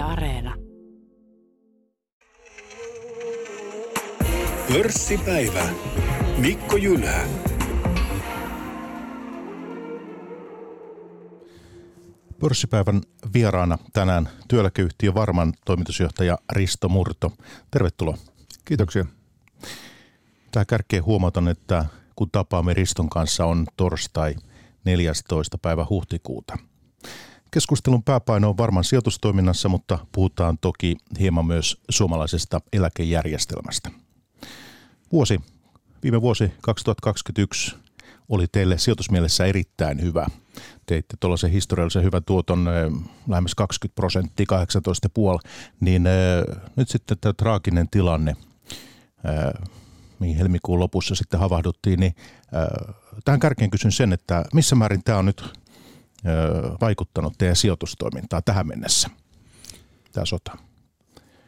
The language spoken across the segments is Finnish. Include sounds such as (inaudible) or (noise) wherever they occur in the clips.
Yle Areena. Pörssipäivä. Mikko Jylhä. Pörssipäivän vieraana tänään työeläkeyhtiö Varman toimitusjohtaja Risto Murto. Tervetuloa. Kiitoksia. Tämä kärkeen huomataan, että kun tapaamme Riston kanssa on torstai 14. päivä huhtikuuta. Keskustelun pääpaino on varman sijoitustoiminnassa, mutta puhutaan toki hieman myös suomalaisesta eläkejärjestelmästä. Vuosi, viime vuosi 2021 oli teille sijoitusmielessä erittäin hyvä. Teitte tuollaisen historiallisen hyvän tuoton lähemmäs 20 prosenttia, 18,5, niin nyt sitten tämä traaginen tilanne, mihin helmikuun lopussa sitten havahduttiin, niin tähän kärkeen kysyn sen, että missä määrin tämä on nyt vaikuttanut teidän sijoitustoimintaa tähän mennessä, tämä sota,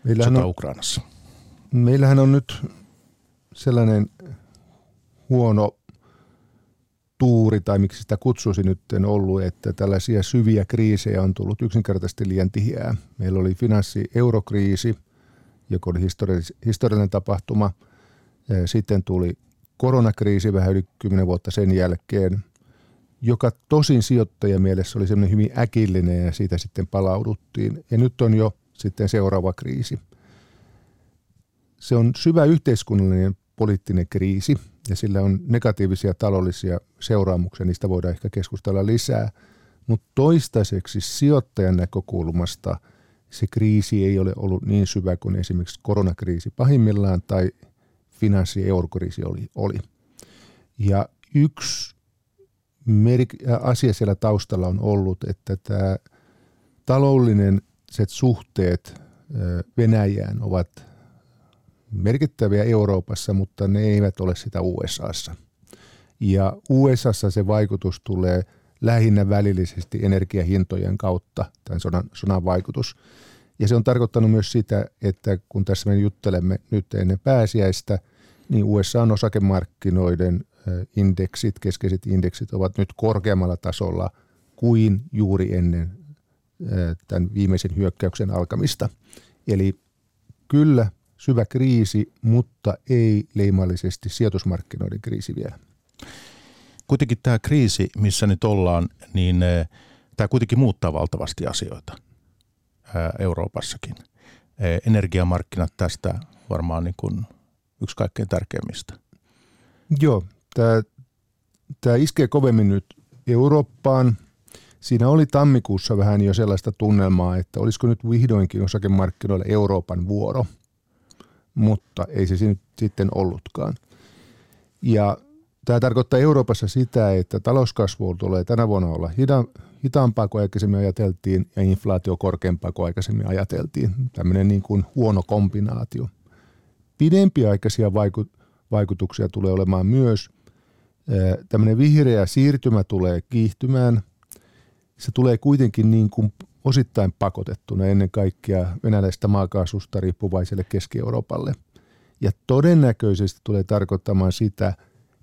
meillähän sota on, Ukrainassa? Meillähän on nyt sellainen huono tuuri, tai miksi sitä kutsuisi nyt ollut, että tällaisia syviä kriisejä on tullut yksinkertaisesti liian tiheää. Meillä oli finanssi-eurokriisi, joka oli historiallinen tapahtuma. Sitten tuli koronakriisi vähän yli 10 vuotta sen jälkeen, joka tosin sijoittajien mielessä oli semmoinen hyvin äkillinen ja siitä sitten palauduttiin. Ja nyt on jo sitten seuraava kriisi. Se on syvä yhteiskunnallinen poliittinen kriisi ja sillä on negatiivisia taloudellisia seuraamuksia, niistä voidaan ehkä keskustella lisää. Mutta toistaiseksi sijoittajan näkökulmasta se kriisi ei ole ollut niin syvä kuin esimerkiksi koronakriisi pahimmillaan tai finanssi- ja eurokriisi oli, oli. Ja yksi asia siellä taustalla on ollut, että tämä taloudellinen suhteet Venäjään ovat merkittäviä Euroopassa, mutta ne eivät ole sitä USAssa. Ja USAssa se vaikutus tulee lähinnä välillisesti energiahintojen kautta, tämän sodan, sodan vaikutus. Ja se on tarkoittanut myös sitä, että kun tässä me juttelemme nyt ennen pääsiäistä, niin USA on osakemarkkinoiden indeksit, keskeiset indeksit ovat nyt korkeammalla tasolla kuin juuri ennen tämän viimeisen hyökkäyksen alkamista. Eli kyllä syvä kriisi, mutta ei leimallisesti sijoitusmarkkinoiden kriisi vielä. Kuitenkin tämä kriisi, missä nyt ollaan, niin tämä kuitenkin muuttaa valtavasti asioita Euroopassakin. Energiamarkkinat tästä varmaan niin kuin yksi kaikkein tärkeimmistä. Joo, tämä, tämä iskee kovemmin nyt Eurooppaan. Siinä oli tammikuussa vähän jo sellaista tunnelmaa, että olisiko nyt vihdoinkin osakemarkkinoilla Euroopan vuoro – mutta ei se sitten ollutkaan. Ja tämä tarkoittaa Euroopassa sitä, että talouskasvu tulee tänä vuonna olla hita- hitaampaa kuin aikaisemmin ajateltiin ja inflaatio korkeampaa kuin aikaisemmin ajateltiin. Tämmöinen niin kuin huono kombinaatio. Pidempiaikaisia vaiku- vaikutuksia tulee olemaan myös. Tämmöinen vihreä siirtymä tulee kiihtymään. Se tulee kuitenkin niin kuin osittain pakotettuna ennen kaikkea venäläistä maakaasusta riippuvaiselle Keski-Euroopalle. Ja todennäköisesti tulee tarkoittamaan sitä,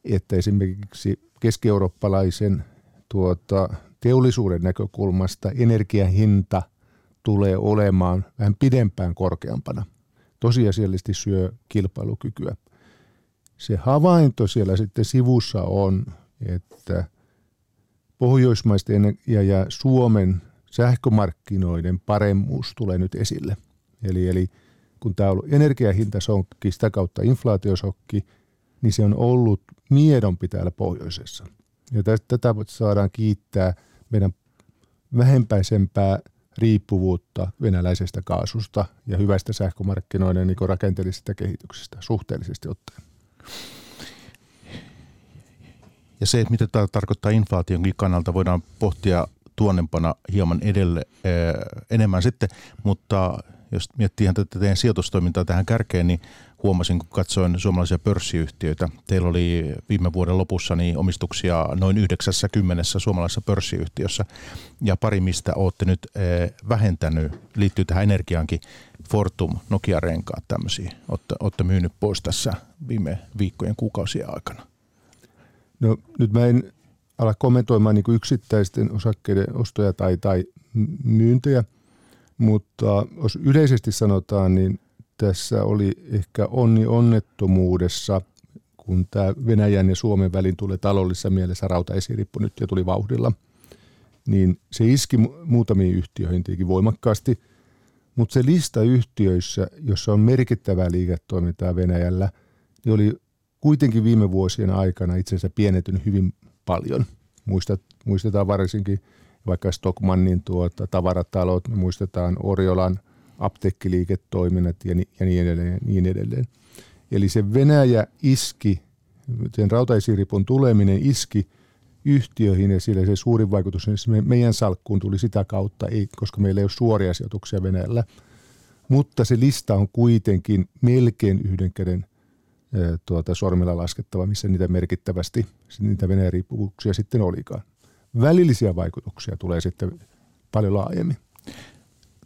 että esimerkiksi keski-eurooppalaisen tuota, teollisuuden näkökulmasta energiahinta tulee olemaan vähän pidempään korkeampana. Tosiasiallisesti syö kilpailukykyä. Se havainto siellä sitten sivussa on, että Pohjoismaisten ja, ja Suomen sähkömarkkinoiden paremmuus tulee nyt esille. Eli, eli kun tämä on ollut energiahintasokki, sitä kautta inflaatiosokki, niin se on ollut miedompi täällä pohjoisessa. Ja tätä saadaan kiittää meidän vähempäisempää riippuvuutta venäläisestä kaasusta ja hyvästä sähkömarkkinoiden niin rakenteellisesta kehityksestä suhteellisesti ottaen. Ja se, että mitä tämä tarkoittaa inflaationkin kannalta, voidaan pohtia tuonnempana hieman edelle eh, enemmän sitten, mutta jos miettii tätä teidän sijoitustoimintaa tähän kärkeen, niin huomasin, kun katsoin suomalaisia pörssiyhtiöitä. Teillä oli viime vuoden lopussa niin omistuksia noin 90 suomalaisessa pörssiyhtiössä, ja pari mistä olette nyt eh, vähentänyt, liittyy tähän energiaankin, Fortum, Nokia-renkaat tämmöisiä, olette, olette myynyt pois tässä viime viikkojen kuukausien aikana. No nyt mä en ala kommentoimaan niin yksittäisten osakkeiden ostoja tai, tai myyntejä, Mutta jos yleisesti sanotaan, niin tässä oli ehkä onni onnettomuudessa, kun tämä Venäjän ja Suomen välin tuli taloudellisessa mielessä rautaesirippu nyt ja tuli vauhdilla, niin se iski muutamiin yhtiöihin tietenkin voimakkaasti, mutta se lista yhtiöissä, jossa on merkittävää liiketoimintaa Venäjällä, niin oli kuitenkin viime vuosien aikana itse asiassa pienetynyt hyvin paljon. Muistat, muistetaan varsinkin vaikka Stockmannin tuota, tavaratalot, muistetaan Oriolan apteekkiliiketoiminnat ja, ni, ja niin edelleen. Niin edelleen. Eli se Venäjä iski, sen rautaisiripun tuleminen iski yhtiöihin ja sillä se suurin vaikutus meidän salkkuun tuli sitä kautta, ei, koska meillä ei ole suoria sijoituksia Venäjällä. Mutta se lista on kuitenkin melkein yhden käden tuota, sormilla laskettava, missä niitä merkittävästi, niitä Venäjän riippuvuuksia sitten olikaan. Välillisiä vaikutuksia tulee sitten paljon laajemmin.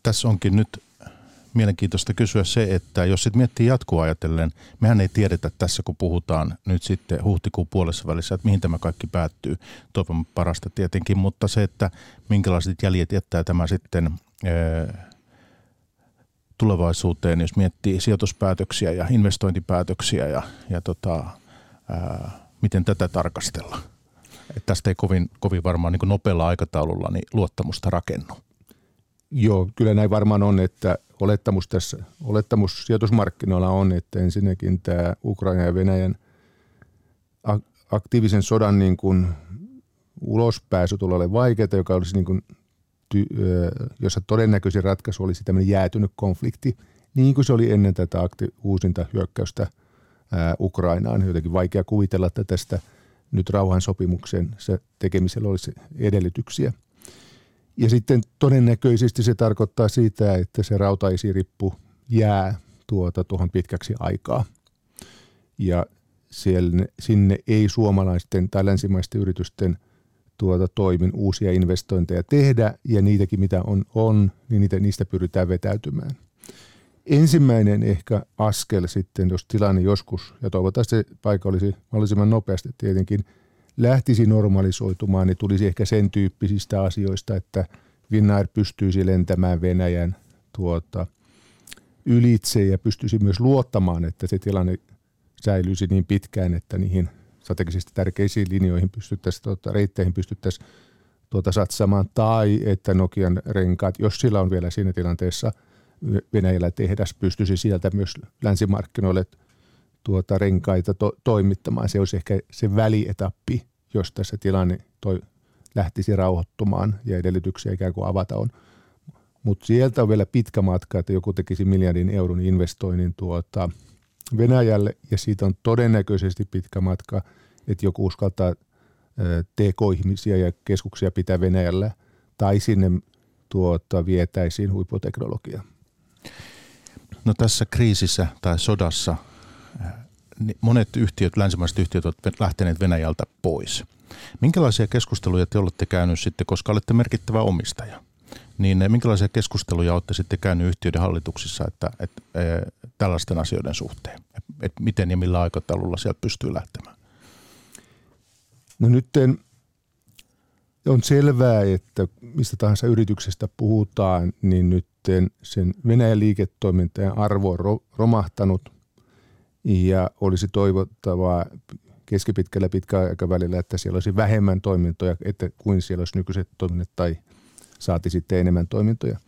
Tässä onkin nyt mielenkiintoista kysyä se, että jos sitten miettii jatkoa ajatellen, mehän ei tiedetä tässä, kun puhutaan nyt sitten huhtikuun puolessa välissä, että mihin tämä kaikki päättyy. Toivon parasta tietenkin, mutta se, että minkälaiset jäljet jättää tämä sitten tulevaisuuteen, jos miettii sijoituspäätöksiä ja investointipäätöksiä ja, ja tota, ää, miten tätä tarkastellaan. Tästä ei kovin, kovin varmaan niin nopealla aikataululla niin luottamusta rakennu. Joo, kyllä näin varmaan on, että olettamus tässä, olettamus sijoitusmarkkinoilla on, että ensinnäkin tämä Ukraina ja Venäjän aktiivisen sodan niin kuin ulospääsy tulee olemaan vaikeaa, joka olisi niin kuin jossa todennäköisin ratkaisu olisi tämmöinen jäätynyt konflikti, niin kuin se oli ennen tätä akti- uusinta hyökkäystä Ukrainaan. Jotenkin vaikea kuvitella, että tästä nyt rauhansopimuksen se tekemisellä olisi edellytyksiä. Ja sitten todennäköisesti se tarkoittaa sitä, että se rautaisirippu jää tuota tuohon pitkäksi aikaa. Ja siellä, sinne ei suomalaisten tai länsimaisten yritysten tuota toimin uusia investointeja tehdä ja niitäkin mitä on, on niin niitä, niistä pyritään vetäytymään. Ensimmäinen ehkä askel sitten, jos tilanne joskus, ja toivottavasti se paikka olisi mahdollisimman nopeasti tietenkin – lähtisi normalisoitumaan, niin tulisi ehkä sen tyyppisistä asioista, että Finnair pystyisi lentämään Venäjän tuota, ylitse ja pystyisi myös luottamaan, että se tilanne säilyisi niin pitkään, että niihin strategisesti tärkeisiin linjoihin pystyttäisiin, tuota, reitteihin pystyttäisiin tuota satsamaan, tai että Nokian renkaat, jos sillä on vielä siinä tilanteessa Venäjällä tehdas, pystyisi sieltä myös länsimarkkinoille tuota renkaita to, toimittamaan. Se olisi ehkä se välietappi, jos tässä tilanne toi, lähtisi rauhoittumaan ja edellytyksiä ikään kuin avata on. Mutta sieltä on vielä pitkä matka, että joku tekisi miljardin euron investoinnin tuota Venäjälle ja siitä on todennäköisesti pitkä matka, että joku uskaltaa TK-ihmisiä ja keskuksia pitää Venäjällä tai sinne tuota, vietäisiin huipputeknologiaa. No tässä kriisissä tai sodassa monet yhtiöt, länsimaiset yhtiöt ovat lähteneet Venäjältä pois. Minkälaisia keskusteluja te olette käynyt sitten, koska olette merkittävä omistaja? Niin minkälaisia keskusteluja olette sitten käynyt yhtiöiden hallituksissa että, että, että tällaisten asioiden suhteen? Että miten ja millä aikataululla sieltä pystyy lähtemään? No nyt on selvää, että mistä tahansa yrityksestä puhutaan, niin nyt sen Venäjän liiketoimintajan arvo on romahtanut ja olisi toivottavaa keskipitkällä pitkällä aikavälillä, että siellä olisi vähemmän toimintoja että kuin siellä olisi nykyiset toiminnot tai saati sitten enemmän toimintoja.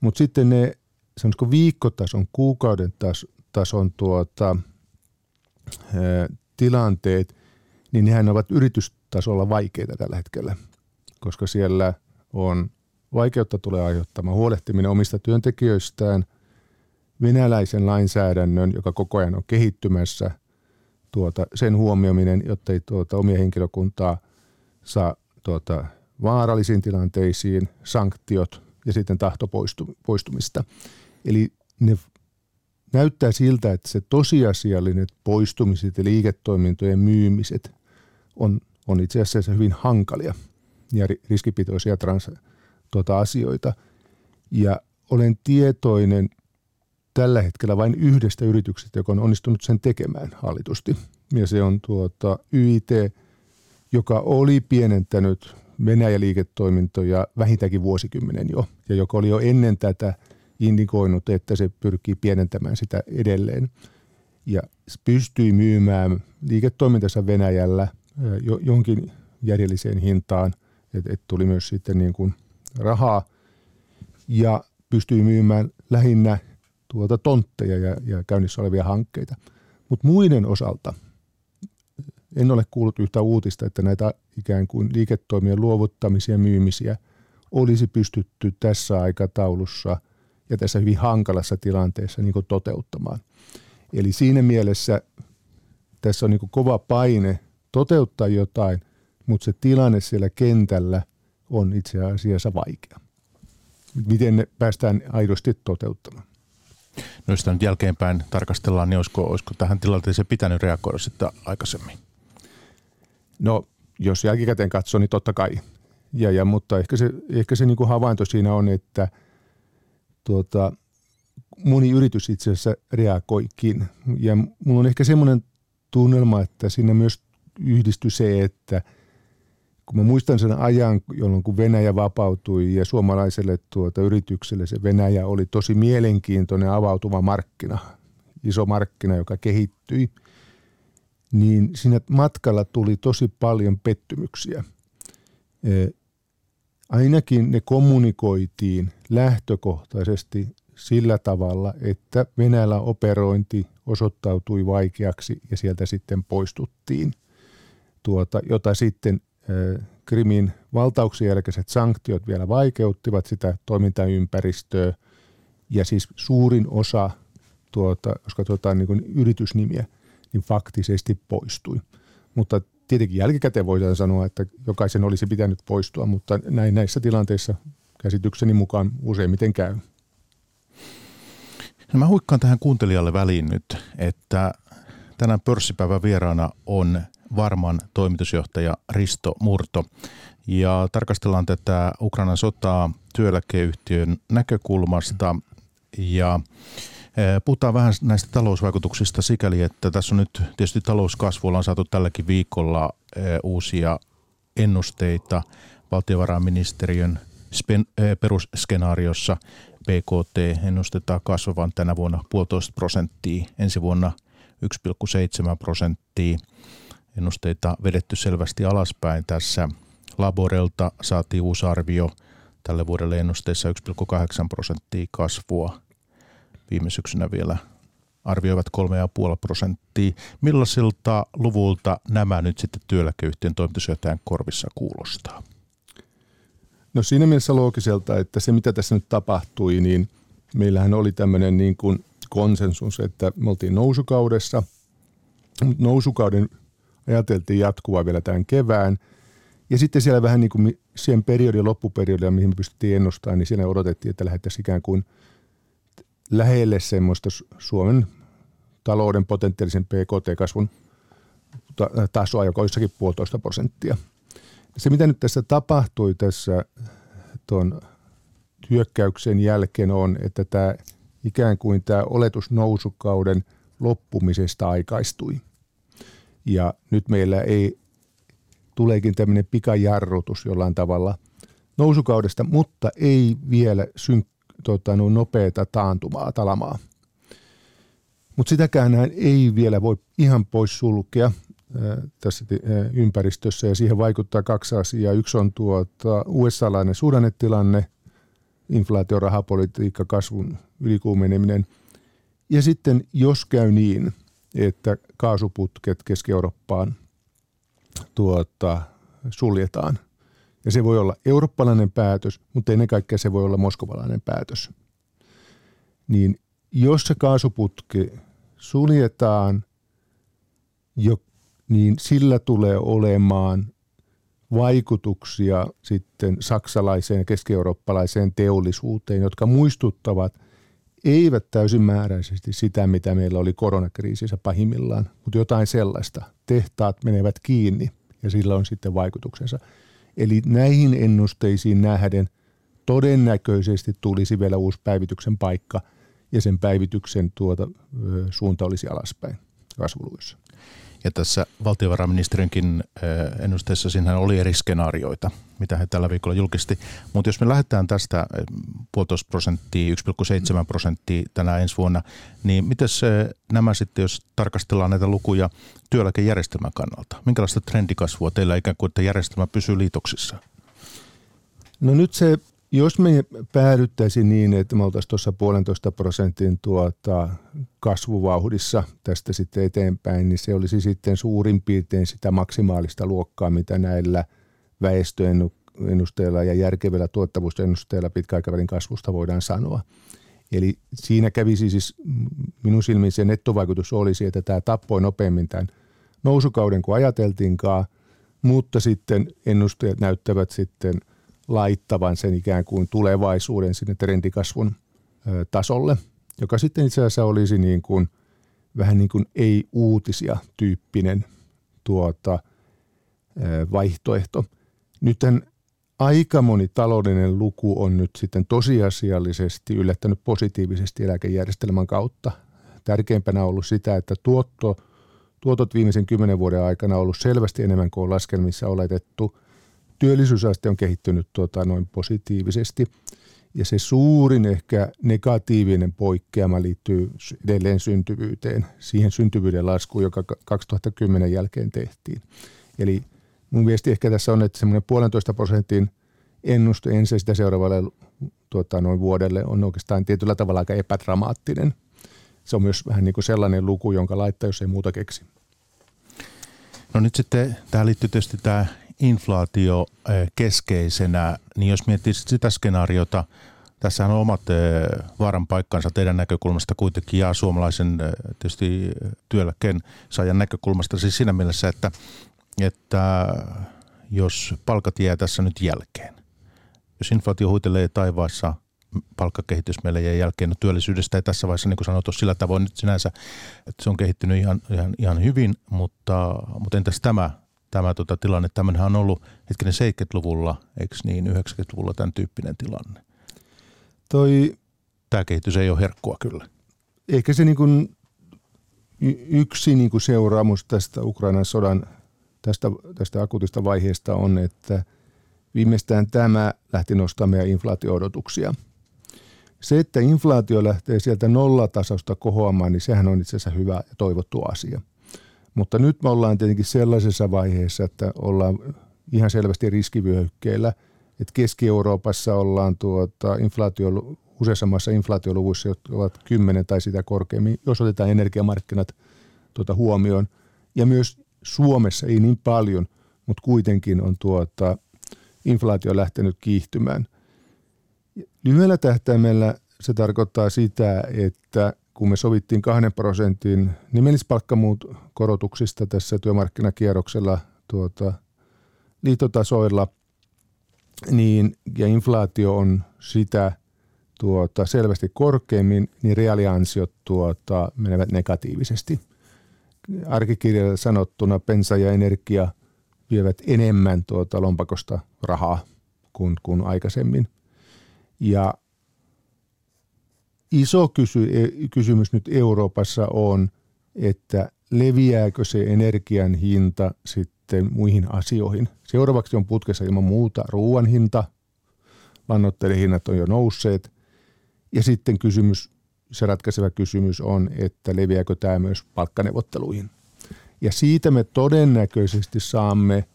Mutta sitten ne sanoisiko viikkotason, kuukauden tas, tason tuota, tilanteet, niin nehän ovat yritystasolla vaikeita tällä hetkellä, koska siellä on vaikeutta tulee aiheuttamaan huolehtiminen omista työntekijöistään – venäläisen lainsäädännön, joka koko ajan on kehittymässä, tuota, sen huomioiminen, jotta ei tuota, omia henkilökuntaa saa tuota, vaarallisiin tilanteisiin, sanktiot ja sitten tahto poistumista. Eli ne näyttää siltä, että se tosiasiallinen poistumiset ja liiketoimintojen myymiset on, on itse asiassa hyvin hankalia ja riskipitoisia trans, tuota, asioita. Ja olen tietoinen tällä hetkellä vain yhdestä yrityksestä, joka on onnistunut sen tekemään hallitusti. Ja se on tuota YIT, joka oli pienentänyt Venäjä-liiketoimintoja vähintäänkin vuosikymmenen jo, ja joka oli jo ennen tätä indikoinut, että se pyrkii pienentämään sitä edelleen. Ja pystyi myymään liiketoimintansa Venäjällä jo, jonkin järjelliseen hintaan, että et tuli myös sitten niin kuin rahaa, ja pystyi myymään lähinnä tuota tontteja ja, ja käynnissä olevia hankkeita. Mutta muiden osalta en ole kuullut yhtä uutista, että näitä ikään kuin liiketoimien luovuttamisia ja myymisiä olisi pystytty tässä aikataulussa ja tässä hyvin hankalassa tilanteessa niin toteuttamaan. Eli siinä mielessä tässä on niin kova paine toteuttaa jotain, mutta se tilanne siellä kentällä on itse asiassa vaikea. Miten ne päästään aidosti toteuttamaan? No jos nyt jälkeenpäin tarkastellaan, niin olisiko, olisiko tähän tilanteeseen pitänyt reagoida sitten aikaisemmin? No, jos jälkikäteen katsoo, niin totta kai. Ja, ja, mutta ehkä se, ehkä se niin kuin havainto siinä on, että tuota, moni yritys itse asiassa reagoikin. Ja mulla on ehkä semmoinen tunnelma, että siinä myös yhdistyi se, että kun mä muistan sen ajan, jolloin kun Venäjä vapautui ja suomalaiselle tuota yritykselle se Venäjä oli tosi mielenkiintoinen avautuva markkina, iso markkina, joka kehittyi – niin siinä matkalla tuli tosi paljon pettymyksiä. Ainakin ne kommunikoitiin lähtökohtaisesti sillä tavalla, että Venäjällä operointi osoittautui vaikeaksi ja sieltä sitten poistuttiin, tuota, jota sitten Krimin valtauksen jälkeiset sanktiot vielä vaikeuttivat sitä toimintaympäristöä ja siis suurin osa, tuota, jos katsotaan niin yritysnimiä – niin faktisesti poistui. Mutta tietenkin jälkikäteen voidaan sanoa, että jokaisen olisi pitänyt poistua, mutta näin näissä tilanteissa käsitykseni mukaan useimmiten käy. No mä huikkaan tähän kuuntelijalle väliin nyt, että tänään pörssipäivän vieraana on Varman toimitusjohtaja Risto Murto. Ja tarkastellaan tätä Ukrainan sotaa työeläkeyhtiön näkökulmasta. Ja Puhutaan vähän näistä talousvaikutuksista sikäli, että tässä on nyt tietysti talouskasvulla on saatu tälläkin viikolla uusia ennusteita valtiovarainministeriön perusskenaariossa BKT ennustetaan kasvavan tänä vuonna puolitoista prosenttia, ensi vuonna 1,7 prosenttia. Ennusteita vedetty selvästi alaspäin tässä. Laborelta saatiin uusi arvio tälle vuodelle ennusteessa 1,8 prosenttia kasvua viime syksynä vielä arvioivat 3,5 prosenttia. Millaisilta luvulta nämä nyt sitten työeläkeyhtiön toimitusjohtajan korvissa kuulostaa? No siinä mielessä loogiselta, että se mitä tässä nyt tapahtui, niin meillähän oli tämmöinen niin kuin konsensus, että me oltiin nousukaudessa. Nousukauden ajateltiin jatkua vielä tämän kevään. Ja sitten siellä vähän niin kuin siihen periodin loppuperiodilla, mihin me pystyttiin ennustamaan, niin siellä odotettiin, että lähdettäisiin ikään kuin – lähelle semmoista Suomen talouden potentiaalisen PKT-kasvun tasoa, joka on jossakin puolitoista prosenttia. Se, mitä nyt tässä tapahtui tässä tuon hyökkäyksen jälkeen on, että tämä ikään kuin tämä oletus nousukauden loppumisesta aikaistui. Ja nyt meillä ei tuleekin tämmöinen pikajarrutus jollain tavalla nousukaudesta, mutta ei vielä synk- tota, no, nopeata taantumaa, talamaa. Mutta sitäkään ei vielä voi ihan pois sulkea tässä ympäristössä ja siihen vaikuttaa kaksi asiaa. Yksi on tuota USA-lainen suhdannetilanne, inflaatio, rahapolitiikka, kasvun ylikuumeneminen. Ja sitten jos käy niin, että kaasuputket Keski-Eurooppaan tuota, suljetaan – ja se voi olla eurooppalainen päätös, mutta ennen kaikkea se voi olla moskovalainen päätös. Niin jos se kaasuputki suljetaan, jo, niin sillä tulee olemaan vaikutuksia sitten saksalaiseen ja keski-eurooppalaiseen teollisuuteen, jotka muistuttavat eivät täysin määräisesti sitä, mitä meillä oli koronakriisissä pahimmillaan, mutta jotain sellaista. Tehtaat menevät kiinni ja sillä on sitten vaikutuksensa. Eli näihin ennusteisiin nähden todennäköisesti tulisi vielä uusi päivityksen paikka ja sen päivityksen tuota, suunta olisi alaspäin kasvuluissa. Ja tässä valtiovarainministerinkin ennusteessa siinä oli eri skenaarioita, mitä he tällä viikolla julkisti. Mutta jos me lähdetään tästä puolitoista prosenttia, 1,7 prosenttia tänä ensi vuonna, niin miten nämä sitten, jos tarkastellaan näitä lukuja työeläkejärjestelmän kannalta? Minkälaista trendikasvua teillä ikään kuin, että järjestelmä pysyy liitoksissa? No nyt se jos me päädyttäisiin niin, että me oltaisiin tuossa puolentoista prosentin tuota kasvuvauhdissa tästä sitten eteenpäin, niin se olisi sitten suurin piirtein sitä maksimaalista luokkaa, mitä näillä väestöennusteilla ja järkevillä tuottavuusennusteilla pitkäaikavälin kasvusta voidaan sanoa. Eli siinä kävisi siis minun silmin se nettovaikutus olisi, että tämä tappoi nopeammin tämän nousukauden kuin ajateltiinkaan, mutta sitten ennusteet näyttävät sitten – laittavan sen ikään kuin tulevaisuuden sinne trendikasvun tasolle, joka sitten itse asiassa olisi niin kuin, vähän niin kuin ei-uutisia tyyppinen tuota, vaihtoehto. Nythän aika moni taloudellinen luku on nyt sitten tosiasiallisesti yllättänyt positiivisesti eläkejärjestelmän kautta. Tärkeimpänä on ollut sitä, että tuotto, tuotot viimeisen kymmenen vuoden aikana on ollut selvästi enemmän kuin on laskelmissa oletettu – työllisyysaste on kehittynyt tuota, noin positiivisesti. Ja se suurin ehkä negatiivinen poikkeama liittyy edelleen syntyvyyteen, siihen syntyvyyden laskuun, joka 2010 jälkeen tehtiin. Eli mun viesti ehkä tässä on, että semmoinen puolentoista prosentin ennuste ensin sitä seuraavalle tuota, noin vuodelle on oikeastaan tietyllä tavalla aika epädramaattinen. Se on myös vähän niin kuin sellainen luku, jonka laittaa, jos ei muuta keksi. No nyt sitten tähän liittyy tietysti tämä inflaatio eh, keskeisenä, niin jos miettii sitä skenaariota, tässä on omat eh, vaaran paikkansa teidän näkökulmasta kuitenkin ja suomalaisen eh, tietysti työeläkkeen saajan näkökulmasta siis siinä mielessä, että, että jos palkat jää tässä nyt jälkeen, jos inflaatio huitelee taivaassa, palkkakehitys meille jää jälkeen. No työllisyydestä ei tässä vaiheessa, niin kuin sanottu, sillä tavoin nyt sinänsä, että se on kehittynyt ihan, ihan, ihan hyvin, mutta, mutta entäs tämä tämä tota, tilanne. Tämähän on ollut hetkinen 70-luvulla, eikö niin, 90-luvulla tämän tyyppinen tilanne. Toi, tämä kehitys ei ole herkkua kyllä. Ehkä se niin kuin yksi niin kuin seuraamus tästä Ukrainan sodan tästä, tästä akuutista vaiheesta on, että viimeistään tämä lähti nostamaan meidän inflaatio-odotuksia. Se, että inflaatio lähtee sieltä nollatasosta kohoamaan, niin sehän on itse asiassa hyvä ja toivottu asia. Mutta nyt me ollaan tietenkin sellaisessa vaiheessa, että ollaan ihan selvästi riskivyöhykkeellä, että Keski-Euroopassa ollaan tuota inflaatio, useassa maassa inflaatioluvuissa, jotka ovat 10 tai sitä korkeammin, jos otetaan energiamarkkinat tuota huomioon. Ja myös Suomessa ei niin paljon, mutta kuitenkin on tuota, inflaatio lähtenyt kiihtymään. Lyhyellä tähtäimellä se tarkoittaa sitä, että kun me sovittiin kahden prosentin nimellispalkkamuut korotuksista tässä työmarkkinakierroksella tuota, liitotasoilla, niin, ja inflaatio on sitä tuota, selvästi korkeammin, niin reaaliansiot tuota, menevät negatiivisesti. Arkikirjalla sanottuna pensa ja energia vievät enemmän tuota lompakosta rahaa kuin, kuin aikaisemmin. Ja iso kysy, e, kysymys nyt Euroopassa on, että leviääkö se energian hinta sitten muihin asioihin. Seuraavaksi on putkessa ilman muuta ruoan hinta, lannoitteiden hinnat on jo nousseet. Ja sitten kysymys, se ratkaiseva kysymys on, että leviääkö tämä myös palkkaneuvotteluihin. Ja siitä me todennäköisesti saamme –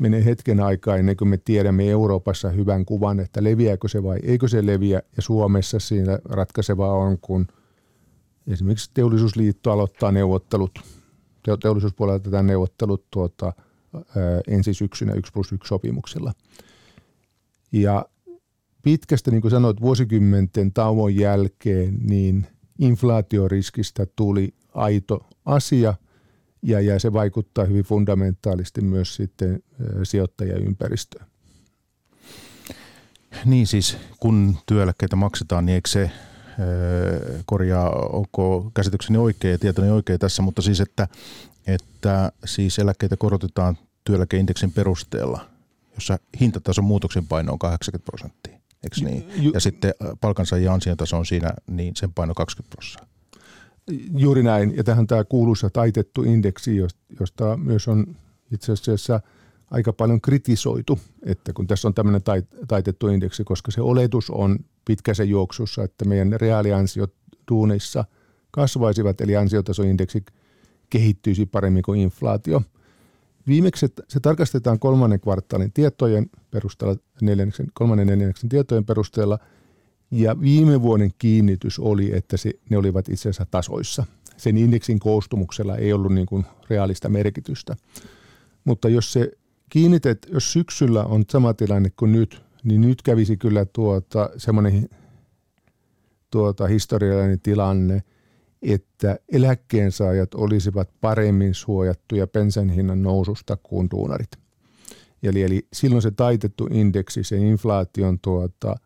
menee hetken aikaa ennen kuin me tiedämme Euroopassa hyvän kuvan, että leviääkö se vai eikö se leviä. Ja Suomessa siinä ratkaisevaa on, kun esimerkiksi teollisuusliitto aloittaa neuvottelut, teollisuuspuolelta tätä neuvottelut tuota, ensi syksynä 1 plus 1 sopimuksella. Ja pitkästä, niin kuin sanoit, vuosikymmenten tauon jälkeen, niin inflaatioriskistä tuli aito asia – ja, ja se vaikuttaa hyvin fundamentaalisti myös sitten sijoittajaympäristöön. Niin siis, kun työeläkkeitä maksetaan, niin eikö se korjaa, onko käsitykseni oikein ja tietoni oikein tässä, mutta siis, että, että siis eläkkeitä korotetaan työeläkeindeksin perusteella, jossa hintatason muutoksen paino on 80 prosenttia, eikö niin? Ja sitten palkansaajien ansiotaso on siinä, niin sen paino 20 prosenttia. Juuri näin. Ja tähän tämä kuuluisa taitettu indeksi, josta myös on itse asiassa aika paljon kritisoitu, että kun tässä on tämmöinen taitettu indeksi, koska se oletus on pitkässä juoksussa, että meidän reaaliansiot duunissa kasvaisivat, eli ansiotasoindeksi kehittyisi paremmin kuin inflaatio. Viimeksi se tarkastetaan kolmannen kvartaalin tietojen perusteella, neljänneksen, kolmannen neljänneksen tietojen perusteella, ja viime vuoden kiinnitys oli, että se, ne olivat itse asiassa tasoissa. Sen indeksin koostumuksella ei ollut niin kuin reaalista merkitystä. Mutta jos se kiinnitet, jos syksyllä on sama tilanne kuin nyt, niin nyt kävisi kyllä tuota, semmoinen tuota, historiallinen tilanne, että eläkkeensaajat olisivat paremmin suojattuja pensan hinnan noususta kuin duunarit. Eli, eli silloin se taitettu indeksi, se inflaation tuota,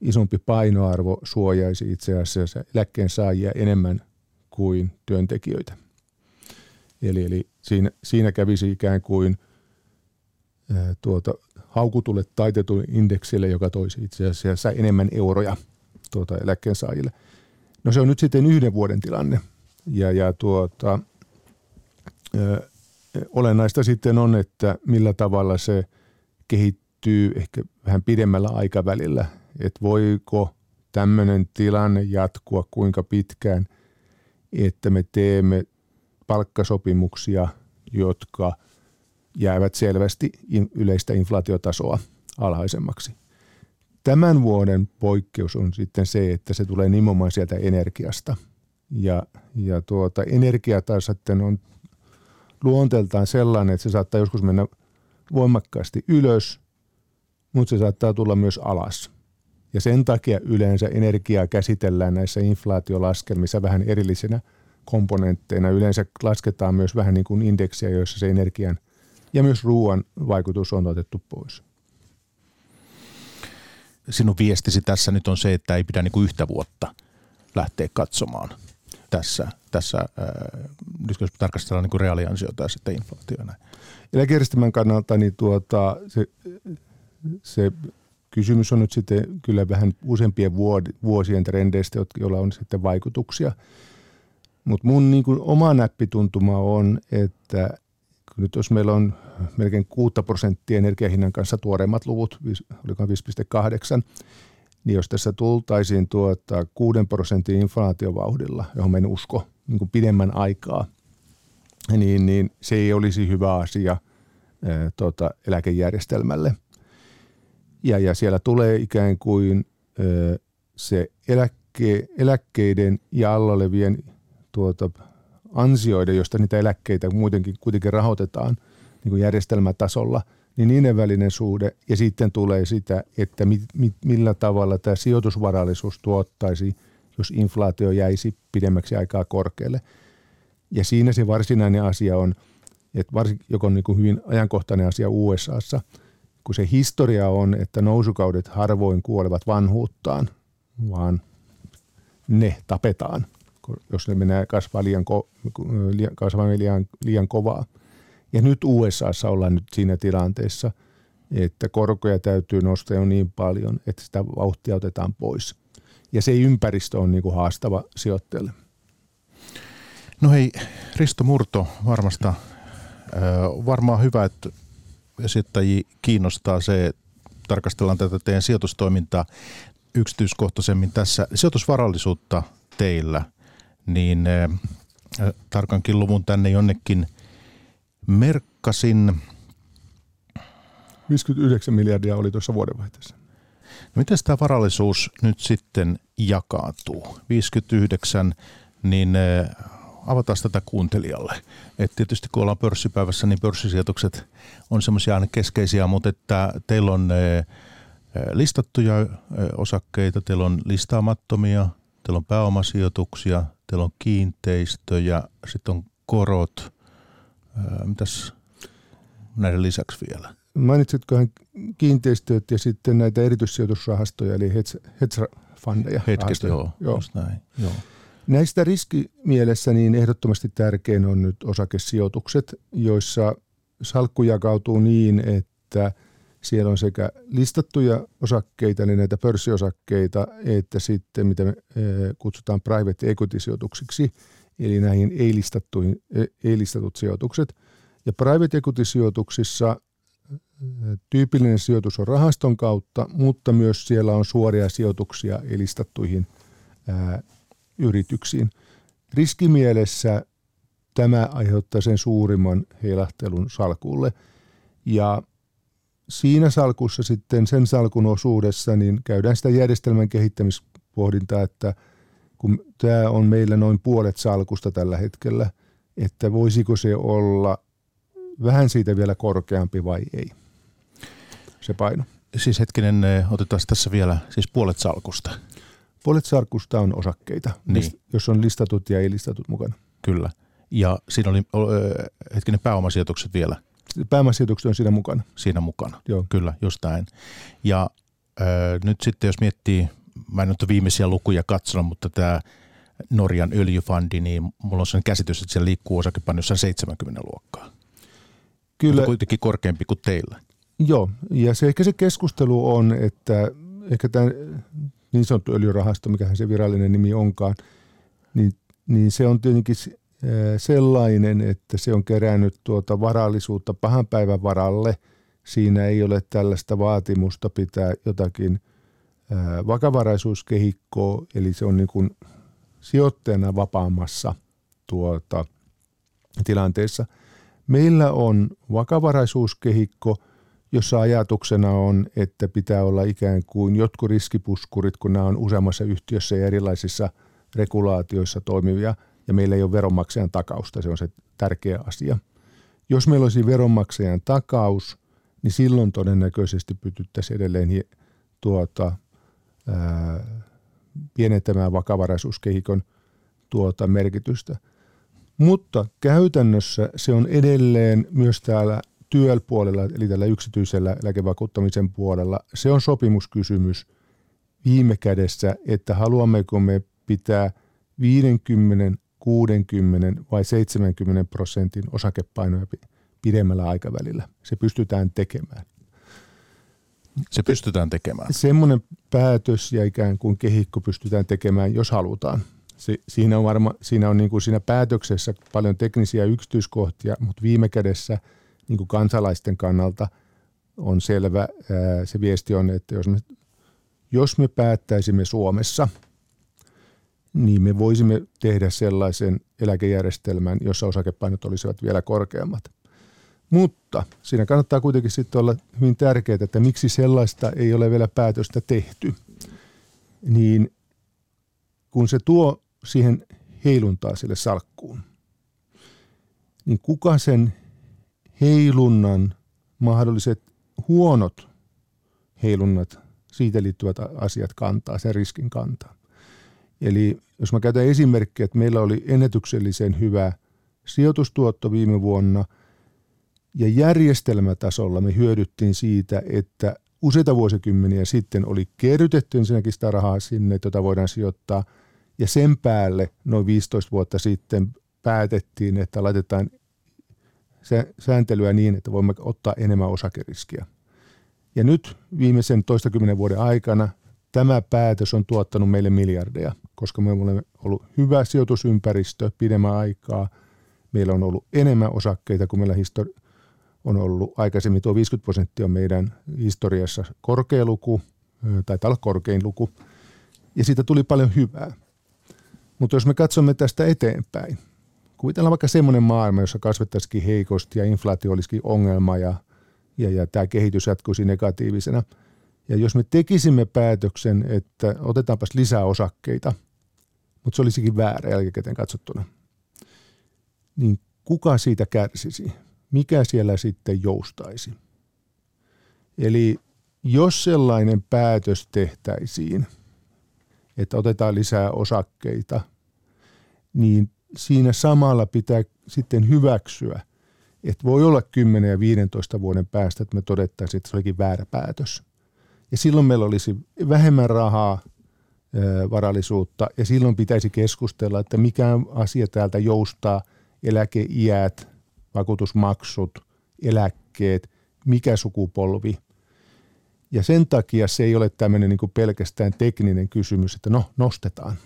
isompi painoarvo suojaisi itse asiassa eläkkeensaajia enemmän kuin työntekijöitä. Eli, eli siinä, siinä kävisi ikään kuin ää, tuota, haukutulle taitetun indeksille, joka toisi itse asiassa enemmän euroja tuota, eläkkeensaajille. No se on nyt sitten yhden vuoden tilanne. Ja, ja tuota, ää, olennaista sitten on, että millä tavalla se kehittyy ehkä vähän pidemmällä aikavälillä. Että voiko tämmöinen tilanne jatkua kuinka pitkään, että me teemme palkkasopimuksia, jotka jäävät selvästi yleistä inflaatiotasoa alhaisemmaksi. Tämän vuoden poikkeus on sitten se, että se tulee nimenomaan sieltä energiasta. Ja, ja tuota, energia taas sitten on luonteeltaan sellainen, että se saattaa joskus mennä voimakkaasti ylös, mutta se saattaa tulla myös alas. Ja sen takia yleensä energiaa käsitellään näissä inflaatiolaskelmissa vähän erillisenä komponentteina. Yleensä lasketaan myös vähän niin kuin indeksiä, joissa se energian ja myös ruoan vaikutus on otettu pois. Sinun viestisi tässä nyt on se, että ei pidä niin kuin yhtä vuotta lähteä katsomaan tässä, tässä äh, nyt jos tarkastellaan niin reaaliansiota ja sitten inflaationa. Eläkejärjestelmän kannalta niin tuota, se, se kysymys on nyt sitten kyllä vähän useampien vuosien trendeistä, joilla on sitten vaikutuksia. Mutta mun niin kuin oma näppituntuma on, että nyt jos meillä on melkein 6 prosenttia energiahinnan kanssa tuoreimmat luvut, oliko 5,8, niin jos tässä tultaisiin tuota 6 prosentin inflaatiovauhdilla, johon en usko niin kuin pidemmän aikaa, niin, niin se ei olisi hyvä asia ää, tuota, eläkejärjestelmälle. Ja, ja siellä tulee ikään kuin ää, se eläkke, eläkkeiden ja alla olevien tuota, ansioiden, josta niitä eläkkeitä muutenkin kuitenkin rahoitetaan niin kuin järjestelmätasolla, niin niiden välinen suhde ja sitten tulee sitä, että mi, mi, millä tavalla tämä sijoitusvarallisuus tuottaisi, jos inflaatio jäisi pidemmäksi aikaa korkealle. Ja siinä se varsinainen asia on, että varsinkin, joka on niin kuin hyvin ajankohtainen asia USAssa, kun se historia on, että nousukaudet harvoin kuolevat vanhuuttaan, vaan ne tapetaan – jos ne menee kasvaa liian, ko, kasvaa liian, liian kovaa. Ja nyt USAssa ollaan nyt siinä tilanteessa, että korkoja täytyy nostaa jo niin paljon, että sitä vauhtia otetaan pois. Ja se ympäristö on niin kuin haastava sijoittajalle. No hei, Risto Murto, varmasta, varmaan hyvä, että esittäjiä kiinnostaa se, että tarkastellaan tätä teidän sijoitustoimintaa yksityiskohtaisemmin tässä. Sijoitusvarallisuutta teillä – niin äh, tarkankin luvun tänne jonnekin merkkasin. 59 miljardia oli tuossa vuodenvaihteessa. No miten tämä varallisuus nyt sitten jakautuu? 59, niin äh, avataan tätä kuuntelijalle. Et tietysti kun ollaan pörssipäivässä, niin pörssisijoitukset on semmoisia aina keskeisiä, mutta että teillä on äh, listattuja osakkeita, teillä on listaamattomia, teillä on pääomasijoituksia, teillä on kiinteistöjä, sitten on korot. Mitäs näiden lisäksi vielä? Mainitsitkohan kiinteistöt ja sitten näitä erityissijoitusrahastoja, eli hedge-fundeja? Hetkistä, joo, joo. näin. Joo. Näistä riskimielessä niin ehdottomasti tärkein on nyt osakesijoitukset, joissa salkku jakautuu niin, että – siellä on sekä listattuja osakkeita, eli näitä pörssiosakkeita, että sitten mitä me kutsutaan private equity-sijoituksiksi, eli näihin ei-listattuihin, ei-listatut sijoitukset. Ja private equity-sijoituksissa tyypillinen sijoitus on rahaston kautta, mutta myös siellä on suoria sijoituksia elistattuihin ää, yrityksiin. Riskimielessä tämä aiheuttaa sen suurimman heilahtelun salkulle. Ja siinä salkussa sitten sen salkun osuudessa niin käydään sitä järjestelmän kehittämispohdintaa, että kun tämä on meillä noin puolet salkusta tällä hetkellä, että voisiko se olla vähän siitä vielä korkeampi vai ei se paino. Siis hetkinen, otetaan tässä vielä siis puolet salkusta. Puolet salkusta on osakkeita, niin. jos on listatut ja ei listatut mukana. Kyllä. Ja siinä oli hetkinen pääomasijoitukset vielä. Pääomasijoitukset on siinä mukana. Siinä mukana, Joo. kyllä, just näin. Ja äh, nyt sitten jos miettii, mä en ole viimeisiä lukuja katsonut, mutta tämä Norjan öljyfandi, niin mulla on sen käsitys, että siellä liikkuu osakepaino jossain 70 luokkaa. Kyllä. Mutta kuitenkin korkeampi kuin teillä. Joo, ja se ehkä se keskustelu on, että ehkä tämä niin sanottu öljyrahasto, mikä se virallinen nimi onkaan, niin, niin se on tietenkin sellainen, että se on kerännyt tuota varallisuutta pahan päivän varalle. Siinä ei ole tällaista vaatimusta pitää jotakin vakavaraisuuskehikkoa, eli se on niin kuin sijoittajana vapaammassa tuota, tilanteessa. Meillä on vakavaraisuuskehikko – jossa ajatuksena on, että pitää olla ikään kuin jotkut riskipuskurit, kun nämä on useammassa yhtiössä ja erilaisissa regulaatioissa toimivia, ja meillä ei ole veronmaksajan takausta, se on se tärkeä asia. Jos meillä olisi veronmaksajan takaus, niin silloin todennäköisesti pytyttäisiin edelleen tuota, ää, pienentämään vakavaraisuuskehikon tuota merkitystä. Mutta käytännössä se on edelleen myös täällä työpuolella, eli tällä yksityisellä eläkevakuuttamisen puolella, se on sopimuskysymys viime kädessä, että haluammeko me pitää 50, 60 vai 70 prosentin osakepainoja pidemmällä aikavälillä. Se pystytään tekemään. Se pystytään tekemään. Semmoinen päätös ja ikään kuin kehikko pystytään tekemään, jos halutaan. Se, siinä on, varma, siinä, on niin kuin siinä päätöksessä paljon teknisiä yksityiskohtia, mutta viime kädessä – niin kuin kansalaisten kannalta on selvä. Se viesti on, että jos me, jos me päättäisimme Suomessa, niin me voisimme tehdä sellaisen eläkejärjestelmän, jossa osakepainot olisivat vielä korkeammat. Mutta siinä kannattaa kuitenkin sitten olla hyvin tärkeää, että miksi sellaista ei ole vielä päätöstä tehty. Niin kun se tuo siihen heiluntaa sille salkkuun, niin kuka sen heilunnan mahdolliset huonot heilunnat, siitä liittyvät asiat kantaa, sen riskin kantaa. Eli jos mä käytän esimerkkiä, että meillä oli ennätyksellisen hyvä sijoitustuotto viime vuonna ja järjestelmätasolla me hyödyttiin siitä, että useita vuosikymmeniä sitten oli kerrytetty ensinnäkin sitä rahaa sinne, jota voidaan sijoittaa ja sen päälle noin 15 vuotta sitten päätettiin, että laitetaan sääntelyä niin, että voimme ottaa enemmän osakeriskiä. Ja nyt viimeisen toistakymmenен vuoden aikana tämä päätös on tuottanut meille miljardeja, koska me olemme ollut hyvä sijoitusympäristö pidemmän aikaa. Meillä on ollut enemmän osakkeita kuin meillä histori- on ollut aikaisemmin. Tuo 50 prosenttia on meidän historiassa korkea luku, tai olla korkein luku. Ja siitä tuli paljon hyvää. Mutta jos me katsomme tästä eteenpäin, kuvitellaan vaikka semmoinen maailma, jossa kasvettaisikin heikosti ja inflaatio olisikin ongelma ja, ja, ja tämä kehitys jatkuisi negatiivisena. Ja jos me tekisimme päätöksen, että otetaanpas lisää osakkeita, mutta se olisikin väärä jälkikäteen katsottuna, niin kuka siitä kärsisi? Mikä siellä sitten joustaisi? Eli jos sellainen päätös tehtäisiin, että otetaan lisää osakkeita, niin siinä samalla pitää sitten hyväksyä, että voi olla 10 ja 15 vuoden päästä, että me todettaisiin, että se olikin väärä päätös. Ja silloin meillä olisi vähemmän rahaa, varallisuutta, ja silloin pitäisi keskustella, että mikä asia täältä joustaa, eläkeiät, vakuutusmaksut, eläkkeet, mikä sukupolvi. Ja sen takia se ei ole tämmöinen niin pelkästään tekninen kysymys, että no, nostetaan.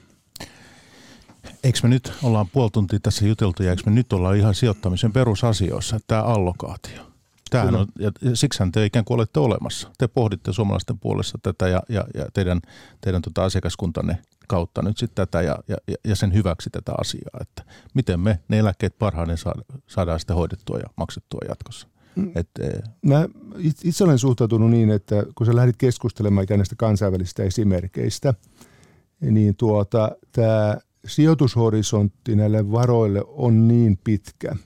Eikö me nyt, ollaan puoli tuntia tässä juteltu ja eikö me nyt olla ihan sijoittamisen perusasioissa, tämä allokaatio? Tämähän on, ja siksihän te ikään kuin olette olemassa. Te pohditte suomalaisten puolesta tätä ja, ja, ja teidän, teidän tota asiakaskuntanne kautta nyt sitten tätä ja, ja, ja sen hyväksi tätä asiaa, että miten me ne eläkkeet parhaiten saadaan sitten hoidettua ja maksettua jatkossa. Mm. Et, e- Mä itse olen suhtautunut niin, että kun sä lähdit keskustelemaan näistä kansainvälisistä esimerkkeistä, niin tuota, tämä sijoitushorisontti näille varoille on niin pitkä,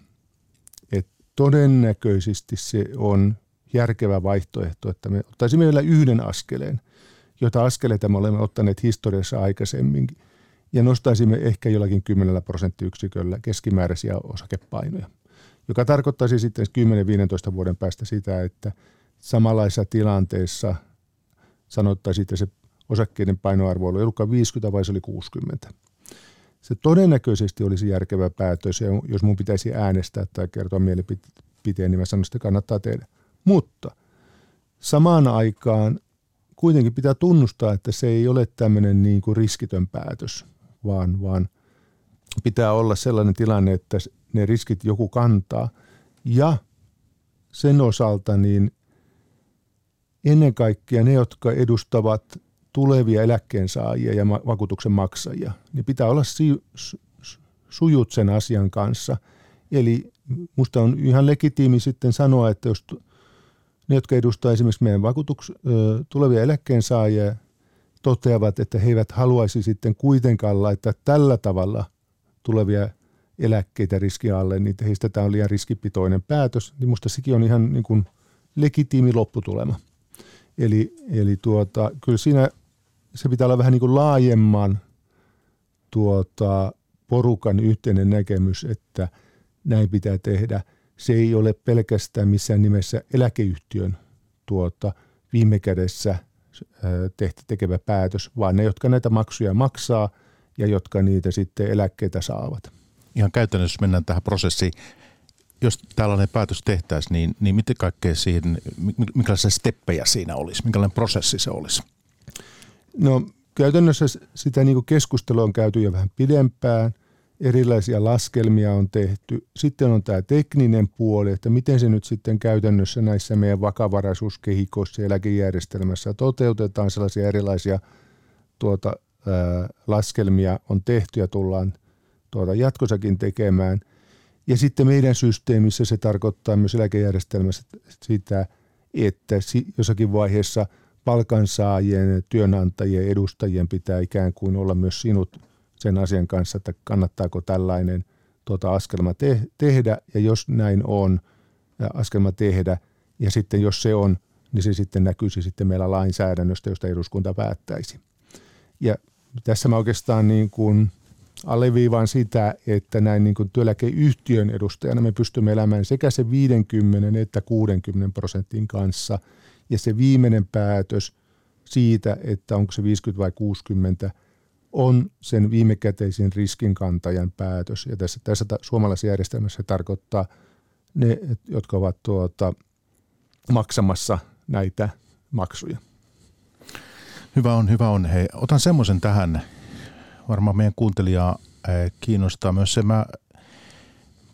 että todennäköisesti se on järkevä vaihtoehto, että me ottaisimme vielä yhden askeleen, jota askeleita me olemme ottaneet historiassa aikaisemminkin, ja nostaisimme ehkä jollakin 10 prosenttiyksiköllä keskimääräisiä osakepainoja, joka tarkoittaisi sitten 10-15 vuoden päästä sitä, että samanlaisessa tilanteessa sanottaisiin, että se osakkeiden painoarvo oli ollutkaan 50 vai se oli 60. Se todennäköisesti olisi järkevä päätös ja jos mun pitäisi äänestää tai kertoa mielipiteen, niin mä sanoisin, että kannattaa tehdä. Mutta samaan aikaan kuitenkin pitää tunnustaa, että se ei ole tämmöinen niin kuin riskitön päätös, vaan, vaan pitää olla sellainen tilanne, että ne riskit joku kantaa. Ja sen osalta niin ennen kaikkea ne, jotka edustavat tulevia eläkkeensaajia ja vakuutuksen maksajia, niin pitää olla sujut sen asian kanssa. Eli musta on ihan legitiimi sitten sanoa, että jos ne, jotka edustaa esimerkiksi meidän vakuutuks, tulevia eläkkeensaajia, toteavat, että he eivät haluaisi sitten kuitenkaan laittaa tällä tavalla tulevia eläkkeitä riski alle, niin heistä tämä on liian riskipitoinen päätös, niin musta sekin on ihan niin kuin legitiimi lopputulema. Eli, eli tuota, kyllä siinä se pitää olla vähän niin kuin laajemman tuota, porukan yhteinen näkemys, että näin pitää tehdä. Se ei ole pelkästään missään nimessä eläkeyhtiön tuota, viime kädessä tehty tekevä päätös, vaan ne, jotka näitä maksuja maksaa ja jotka niitä sitten eläkkeitä saavat. Ihan käytännössä, jos mennään tähän prosessiin, jos tällainen päätös tehtäisiin, niin, niin miten kaikkea siihen, minkälaisia steppejä siinä olisi, minkälainen prosessi se olisi? No käytännössä sitä niin kuin keskustelua on käyty jo vähän pidempään, erilaisia laskelmia on tehty. Sitten on tämä tekninen puoli, että miten se nyt sitten käytännössä näissä meidän vakavaraisuuskehikoissa ja eläkejärjestelmässä toteutetaan. Sellaisia erilaisia tuota, ää, laskelmia on tehty ja tullaan tuota, jatkossakin tekemään. Ja sitten meidän systeemissä se tarkoittaa myös eläkejärjestelmässä sitä, että jossakin vaiheessa – palkansaajien, työnantajien, edustajien pitää ikään kuin olla myös sinut sen asian kanssa, että kannattaako tällainen tuota askelma te- tehdä ja jos näin on, askelma tehdä ja sitten jos se on, niin se sitten näkyisi sitten meillä lainsäädännöstä, josta eduskunta päättäisi. Ja tässä mä oikeastaan niin kuin alleviivaan sitä, että näin niin kuin työeläkeyhtiön edustajana me pystymme elämään sekä se 50 että 60 prosentin kanssa – ja se viimeinen päätös siitä, että onko se 50 vai 60, on sen viimekäteisen riskinkantajan päätös. Ja tässä, tässä suomalaisessa järjestelmässä se tarkoittaa ne, jotka ovat tuota, maksamassa näitä maksuja. Hyvä on, hyvä on. Hei, otan semmoisen tähän. Varmaan meidän kuuntelijaa kiinnostaa myös se. Mä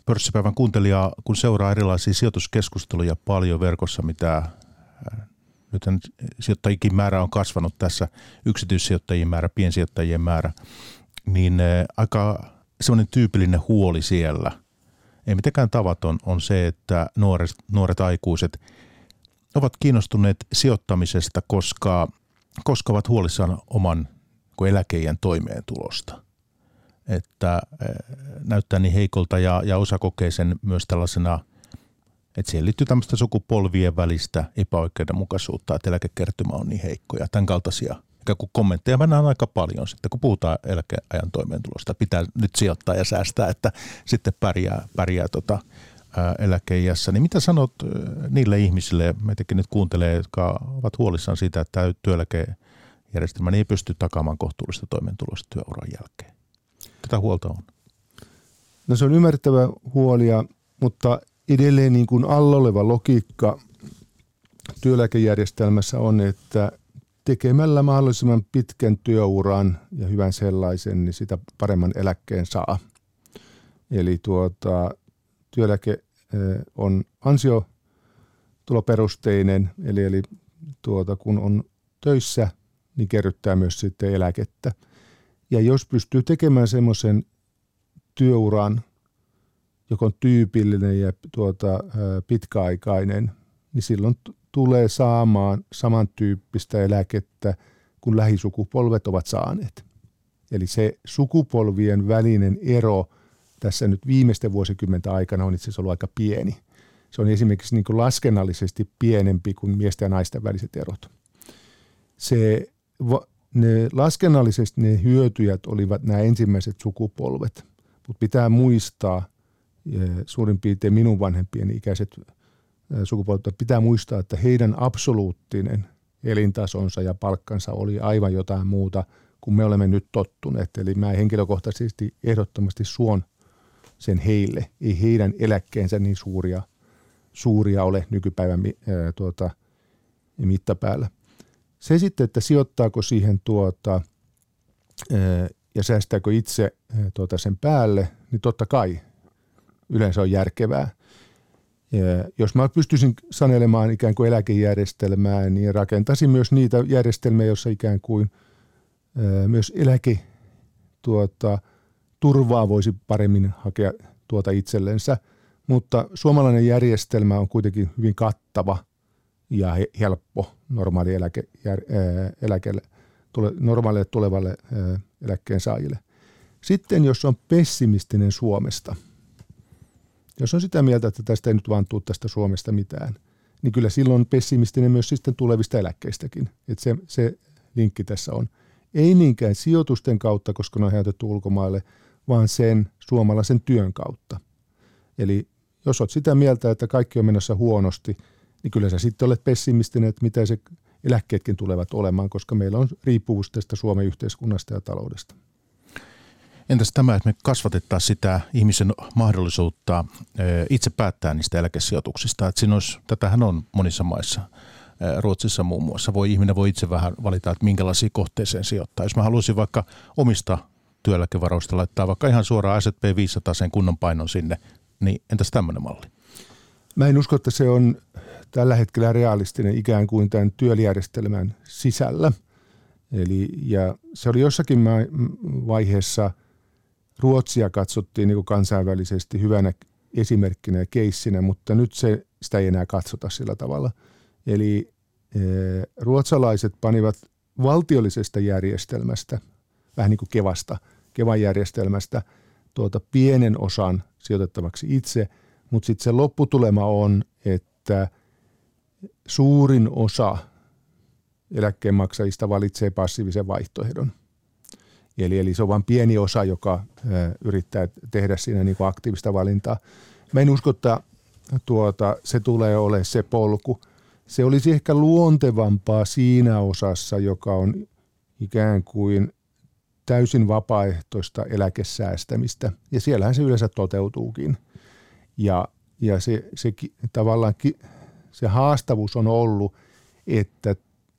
pörssipäivän kuuntelijaa, kun seuraa erilaisia sijoituskeskusteluja paljon verkossa, mitä nyt sijoittajien määrä on kasvanut tässä, yksityissijoittajien määrä, piensijoittajien määrä, niin eh, aika semmoinen tyypillinen huoli siellä, ei mitenkään tavaton, on se, että nuoret, nuoret aikuiset ovat kiinnostuneet sijoittamisesta, koska, koska ovat huolissaan oman eläkeijän toimeentulosta. Että eh, näyttää niin heikolta ja, ja osa kokee sen myös tällaisena – että siihen liittyy tämmöistä sukupolvien välistä epäoikeudenmukaisuutta, että eläkekertymä on niin heikko ja tämän kaltaisia ikään kuin kommentteja mennään aika paljon sitten, kun puhutaan eläkeajan toimeentulosta. Pitää nyt sijoittaa ja säästää, että sitten pärjää, pärjää tota, eläkeijässä. Niin mitä sanot niille ihmisille, meitäkin nyt kuuntelee, jotka ovat huolissaan siitä, että työeläkejärjestelmä ei pysty takaamaan kohtuullista toimeentulosta työuran jälkeen? Tätä huolta on. No se on ymmärrettävä huolia, mutta edelleen niin kuin alla oleva logiikka työeläkejärjestelmässä on, että tekemällä mahdollisimman pitkän työuran ja hyvän sellaisen, niin sitä paremman eläkkeen saa. Eli tuota, työeläke on ansiotuloperusteinen, eli, eli tuota, kun on töissä, niin kerryttää myös sitten eläkettä. Ja jos pystyy tekemään semmoisen työuran, joka on tyypillinen ja tuota, pitkäaikainen, niin silloin tulee saamaan samantyyppistä eläkettä kuin lähisukupolvet ovat saaneet. Eli se sukupolvien välinen ero tässä nyt viimeisten vuosikymmenten aikana on itse asiassa ollut aika pieni. Se on esimerkiksi niin kuin laskennallisesti pienempi kuin miesten ja naisten väliset erot. Se, ne laskennallisesti ne hyötyjät olivat nämä ensimmäiset sukupolvet, mutta pitää muistaa, suurin piirtein minun vanhempien ikäiset sukupuolta pitää muistaa, että heidän absoluuttinen elintasonsa ja palkkansa oli aivan jotain muuta kuin me olemme nyt tottuneet. Eli mä henkilökohtaisesti ehdottomasti suon sen heille. Ei heidän eläkkeensä niin suuria, suuria ole nykypäivän ää, tuota, mittapäällä. Se sitten, että sijoittaako siihen tuota, ää, ja säästääkö itse ää, tuota sen päälle, niin totta kai yleensä on järkevää – ja jos mä pystyisin sanelemaan ikään kuin eläkejärjestelmää, niin rakentaisin myös niitä järjestelmiä, joissa ikään kuin myös eläke tuota, turvaa voisi paremmin hakea tuota itsellensä. Mutta suomalainen järjestelmä on kuitenkin hyvin kattava ja helppo normaali eläke, eläkelle, tule, normaalille tulevalle eläkkeen saajille. Sitten jos on pessimistinen Suomesta – jos on sitä mieltä, että tästä ei nyt vaan tule tästä Suomesta mitään, niin kyllä silloin pessimistinen myös sitten tulevista eläkkeistäkin. Että se, se linkki tässä on. Ei niinkään sijoitusten kautta, koska ne on häjotettu ulkomaille, vaan sen suomalaisen työn kautta. Eli jos olet sitä mieltä, että kaikki on menossa huonosti, niin kyllä sä sitten olet pessimistinen, että mitä se eläkkeetkin tulevat olemaan, koska meillä on riippuvuus tästä Suomen yhteiskunnasta ja taloudesta. Entäs tämä, että me kasvatettaisiin sitä ihmisen mahdollisuutta itse päättää niistä eläkesijoituksista? Että siinä olisi, tätähän on monissa maissa. Ruotsissa muun muassa. Voi, ihminen voi itse vähän valita, että minkälaisiin kohteeseen sijoittaa. Jos mä haluaisin vaikka omista työeläkevaroista laittaa vaikka ihan suoraan S&P 500 sen kunnon painon sinne, niin entäs tämmöinen malli? Mä en usko, että se on tällä hetkellä realistinen ikään kuin tämän työjärjestelmän sisällä. Eli, ja se oli jossakin vaiheessa – Ruotsia katsottiin niin kuin kansainvälisesti hyvänä esimerkkinä ja keissinä, mutta nyt se, sitä ei enää katsota sillä tavalla. Eli e, ruotsalaiset panivat valtiollisesta järjestelmästä, vähän niin kuin Kevasta, Kevan järjestelmästä, tuota pienen osan sijoitettavaksi itse, mutta sitten se lopputulema on, että suurin osa eläkkeenmaksajista valitsee passiivisen vaihtoehdon – Eli, eli se on vain pieni osa, joka yrittää tehdä siinä niin kuin aktiivista valintaa. Mä en usko, että tuota, se tulee ole se polku. Se olisi ehkä luontevampaa siinä osassa, joka on ikään kuin täysin vapaaehtoista eläkesäästämistä. Ja siellähän se yleensä toteutuukin. Ja, ja se, se tavallaan se haastavuus on ollut, että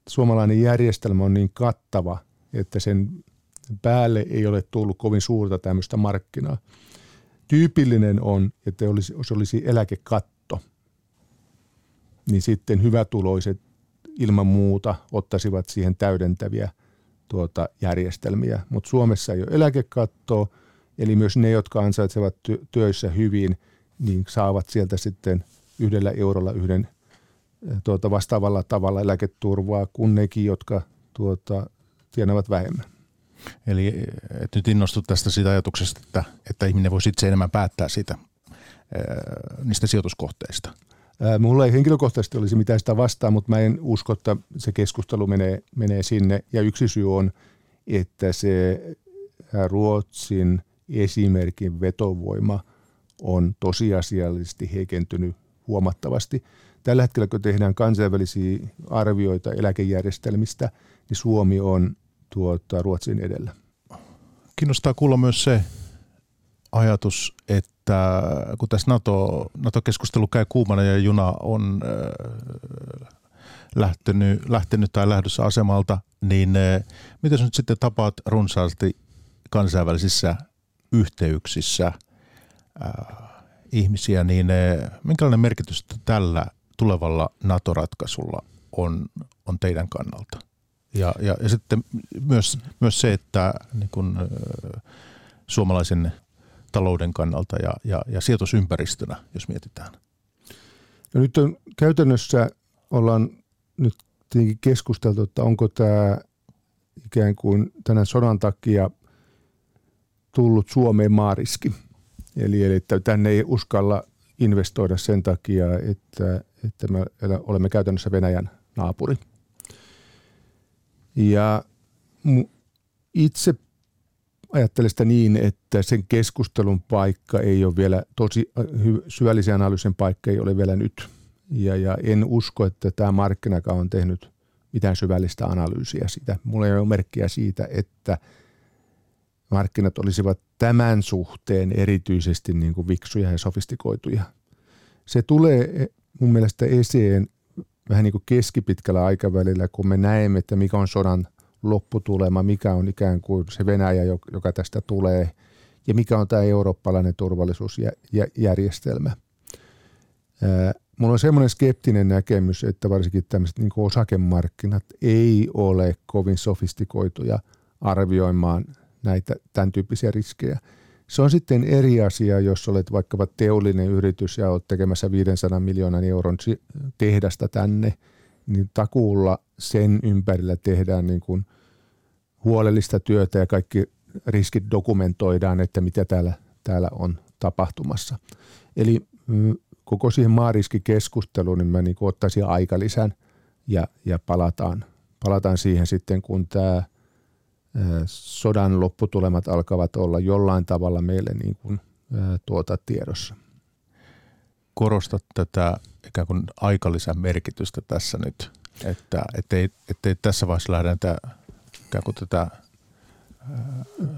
suomalainen järjestelmä on niin kattava, että sen päälle ei ole tullut kovin suurta tämmöistä markkinaa. Tyypillinen on, että olisi, jos olisi eläkekatto, niin sitten hyvätuloiset ilman muuta ottaisivat siihen täydentäviä tuota, järjestelmiä. Mutta Suomessa ei ole eläkekattoa, eli myös ne, jotka ansaitsevat työissä hyvin, niin saavat sieltä sitten yhdellä eurolla yhden tuota, vastaavalla tavalla eläketurvaa kuin nekin, jotka tuota, tienavat vähemmän. Eli et nyt innostut tästä siitä ajatuksesta, että, että ihminen voisi itse enemmän päättää siitä, niistä sijoituskohteista. Mulla ei henkilökohtaisesti olisi mitään sitä vastaan, mutta mä en usko, että se keskustelu menee, menee sinne. Ja yksi syy on, että se Ruotsin esimerkin vetovoima on tosiasiallisesti heikentynyt huomattavasti. Tällä hetkellä, kun tehdään kansainvälisiä arvioita eläkejärjestelmistä, niin Suomi on tuota, Ruotsin edellä. Kiinnostaa kuulla myös se ajatus, että kun tässä NATO, NATO-keskustelu käy kuumana ja juna on äh, lähtenyt, lähtenyt tai lähdössä asemalta, niin miten nyt sitten tapaat runsaasti kansainvälisissä yhteyksissä äh, ihmisiä, niin minkälainen merkitys tällä tulevalla NATO-ratkaisulla on, on teidän kannalta? Ja, ja, ja sitten myös, myös se, että niin kun, suomalaisen talouden kannalta ja, ja, ja sijoitusympäristönä, jos mietitään. No nyt on käytännössä ollaan nyt tietenkin keskusteltu, että onko tämä ikään kuin tänä sodan takia tullut Suomeen maariski. Eli, eli että tänne ei uskalla investoida sen takia, että, että me olemme käytännössä Venäjän naapuri. Ja itse ajattelen sitä niin, että sen keskustelun paikka ei ole vielä, tosi syvällisen analyysin paikka ei ole vielä nyt. Ja, ja en usko, että tämä markkinakaan on tehnyt mitään syvällistä analyysiä siitä. Mulla ei ole merkkiä siitä, että markkinat olisivat tämän suhteen erityisesti niin kuin viksuja ja sofistikoituja. Se tulee mun mielestä esiin vähän niin kuin keskipitkällä aikavälillä, kun me näemme, että mikä on sodan lopputulema, mikä on ikään kuin se Venäjä, joka tästä tulee, ja mikä on tämä eurooppalainen turvallisuusjärjestelmä. Mulla on semmoinen skeptinen näkemys, että varsinkin tämmöiset niin osakemarkkinat ei ole kovin sofistikoituja arvioimaan näitä tämän tyyppisiä riskejä. Se on sitten eri asia, jos olet vaikkapa teollinen yritys ja olet tekemässä 500 miljoonan euron tehdasta tänne, niin takuulla sen ympärillä tehdään niin kuin huolellista työtä ja kaikki riskit dokumentoidaan, että mitä täällä, täällä on tapahtumassa. Eli mm, koko siihen maariskikeskusteluun niin mä niin ottaisin aikalisän ja, ja palataan, palataan siihen sitten, kun tämä sodan lopputulemat alkavat olla jollain tavalla meille niin kuin, tuota tiedossa. Korostat tätä ikään kuin aikalisän merkitystä tässä nyt, että ettei, ettei tässä vaiheessa lähdetä ikään kuin tätä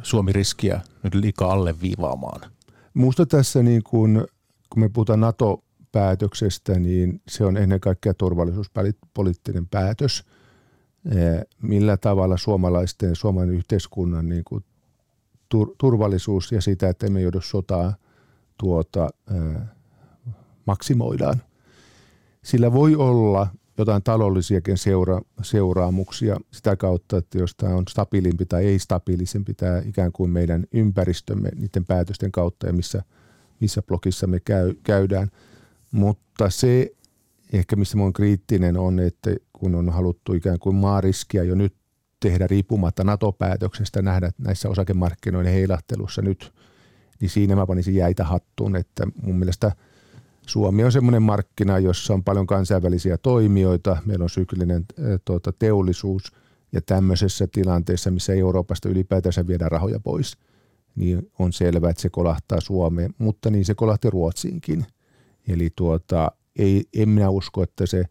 Suomi-riskiä nyt liikaa alleviivaamaan. Minusta tässä niin kuin, kun me puhutaan NATO-päätöksestä, niin se on ennen kaikkea turvallisuuspoliittinen päätös – millä tavalla suomalaisten, suomalainen yhteiskunnan niin kuin turvallisuus ja sitä, että emme joudu sotaa tuota, eh, maksimoidaan. Sillä voi olla jotain taloudellisiakin seura- seuraamuksia sitä kautta, että jos tämä on stabiilimpi tai ei stabiilisempi tämä ikään kuin meidän ympäristömme niiden päätösten kautta ja missä, missä blogissa me käy, käydään. Mutta se ehkä missä on kriittinen on, että kun on haluttu ikään kuin maariskiä jo nyt tehdä riippumatta NATO-päätöksestä, nähdä näissä osakemarkkinoiden heilahtelussa nyt, niin siinä mä panisin jäitä hattuun, että mun mielestä Suomi on semmoinen markkina, jossa on paljon kansainvälisiä toimijoita, meillä on syklinen tuota, teollisuus ja tämmöisessä tilanteessa, missä Euroopasta ylipäätänsä viedään rahoja pois, niin on selvää, että se kolahtaa Suomeen, mutta niin se kolahti Ruotsiinkin. Eli tuota, ei, en minä usko, että se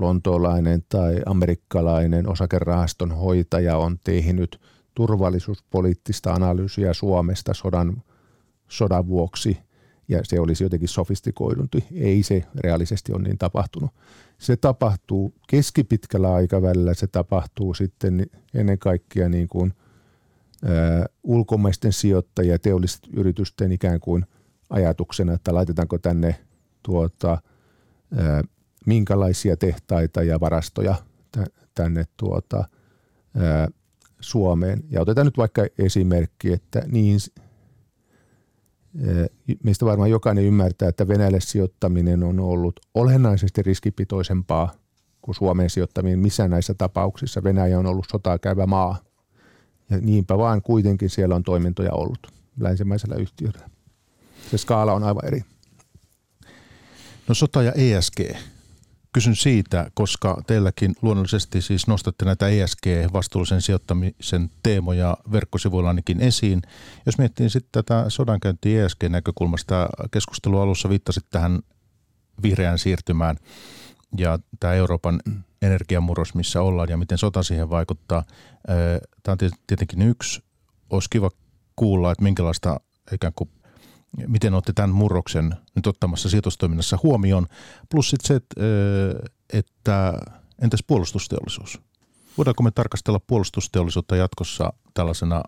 lontoolainen tai amerikkalainen osakerahaston hoitaja on tehnyt turvallisuuspoliittista analyysiä Suomesta sodan, sodan vuoksi ja se olisi jotenkin sofistikoidunti. Ei se reaalisesti ole niin tapahtunut. Se tapahtuu keskipitkällä aikavälillä, se tapahtuu sitten ennen kaikkea niin kuin, ä, ulkomaisten sijoittajien ja teollisten yritysten ikään kuin ajatuksena, että laitetaanko tänne tuota – minkälaisia tehtaita ja varastoja tänne tuota, Suomeen. Ja otetaan nyt vaikka esimerkki, että niin, meistä varmaan jokainen ymmärtää, että Venäjälle sijoittaminen on ollut olennaisesti riskipitoisempaa kuin Suomeen sijoittaminen. Missä näissä tapauksissa Venäjä on ollut sotaa käyvä maa. Ja niinpä vaan kuitenkin siellä on toimintoja ollut länsimaisella yhtiöllä. Se skaala on aivan eri. No sota ja ESG. Kysyn siitä, koska teilläkin luonnollisesti siis nostatte näitä ESG-vastuullisen sijoittamisen teemoja verkkosivuilla ainakin esiin. Jos miettii sitten tätä sodankäyntiä ESG-näkökulmasta, keskustelu alussa viittasit tähän vihreään siirtymään ja tämä Euroopan energiamurros, missä ollaan ja miten sota siihen vaikuttaa. Tämä on tietenkin yksi. Olisi kiva kuulla, että minkälaista ikään kuin miten olette tämän murroksen nyt ottamassa sijoitustoiminnassa huomioon. Plus sitten se, että, että, entäs puolustusteollisuus? Voidaanko me tarkastella puolustusteollisuutta jatkossa tällaisena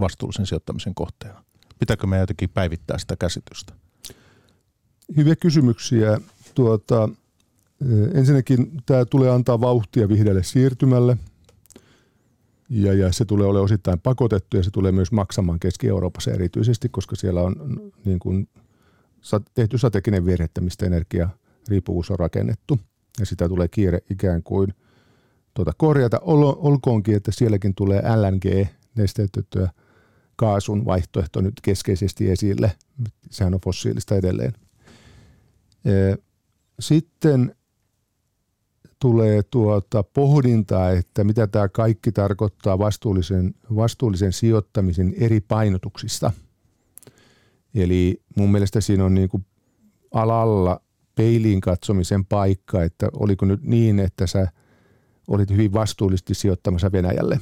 vastuullisen sijoittamisen kohteena? Pitääkö me jotenkin päivittää sitä käsitystä? Hyviä kysymyksiä. Tuota, ensinnäkin tämä tulee antaa vauhtia vihreälle siirtymälle ja, ja se tulee olemaan osittain pakotettu ja se tulee myös maksamaan Keski-Euroopassa erityisesti, koska siellä on niin kuin, tehty strateginen virhe, mistä energia riippuvuus on rakennettu ja sitä tulee kiire ikään kuin tuota korjata. Ol, olkoonkin, että sielläkin tulee LNG, nesteytettyä kaasun vaihtoehto nyt keskeisesti esille. Sehän on fossiilista edelleen. Sitten tulee tuota pohdintaa, että mitä tämä kaikki tarkoittaa vastuullisen, vastuullisen sijoittamisen eri painotuksista. Eli mun mielestä siinä on niin kuin alalla peiliin katsomisen paikka, että oliko nyt niin, että sä olit hyvin vastuullisesti sijoittamassa Venäjälle.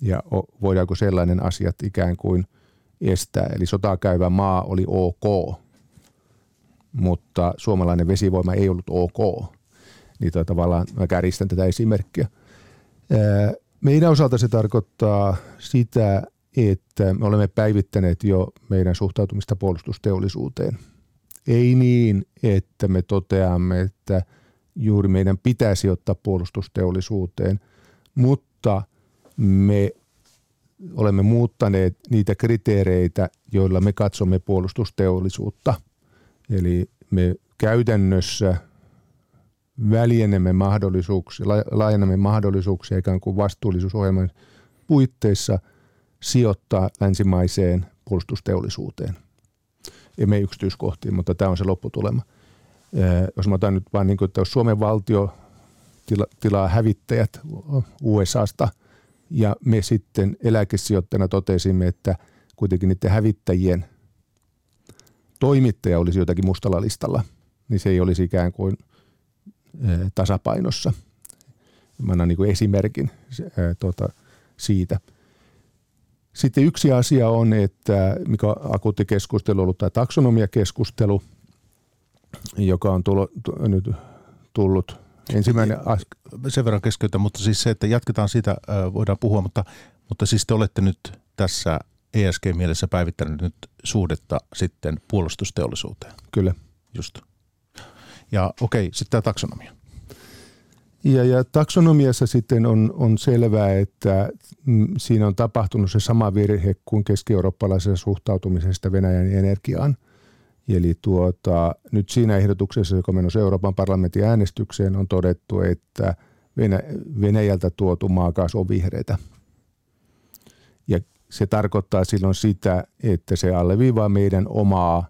Ja voidaanko sellainen asiat ikään kuin estää. Eli sotaa käyvä maa oli ok, mutta suomalainen vesivoima ei ollut ok niin toi tavallaan mä kärjistän tätä esimerkkiä. Meidän osalta se tarkoittaa sitä, että me olemme päivittäneet jo meidän suhtautumista puolustusteollisuuteen. Ei niin, että me toteamme, että juuri meidän pitäisi ottaa puolustusteollisuuteen, mutta me olemme muuttaneet niitä kriteereitä, joilla me katsomme puolustusteollisuutta. Eli me käytännössä – väljennämme mahdollisuuksia, laajennamme mahdollisuuksia ikään kuin vastuullisuusohjelman puitteissa sijoittaa länsimaiseen puolustusteollisuuteen. Emme yksityiskohtiin, mutta tämä on se lopputulema. Jos mä otan nyt vaan niin kuin, että jos Suomen valtio tila, tilaa hävittäjät USAsta ja me sitten eläkesijoittajana totesimme, että kuitenkin niiden hävittäjien toimittaja olisi jotakin mustalla listalla, niin se ei olisi ikään kuin – tasapainossa. Mä annan niin kuin esimerkin tuota, siitä. Sitten yksi asia on, että mikä on akuutti keskustelu ollut tämä taksonomiakeskustelu, joka on tullut, nyt tullut ensimmäinen as- Sen verran keskeytä, mutta siis se, että jatketaan siitä, voidaan puhua, mutta, mutta siis te olette nyt tässä ESG-mielessä päivittänyt nyt suhdetta sitten puolustusteollisuuteen. Kyllä. Just. Ja okei, sitten tämä taksonomia. Ja, ja taksonomiassa sitten on, on selvää, että mm, siinä on tapahtunut se sama virhe kuin keski-eurooppalaisessa suhtautumisesta Venäjän energiaan. Eli tuota, nyt siinä ehdotuksessa, joka menossa Euroopan parlamentin äänestykseen, on todettu, että Venä, Venäjältä tuotu maakaasu on vihreitä. Ja se tarkoittaa silloin sitä, että se alleviivaa meidän omaa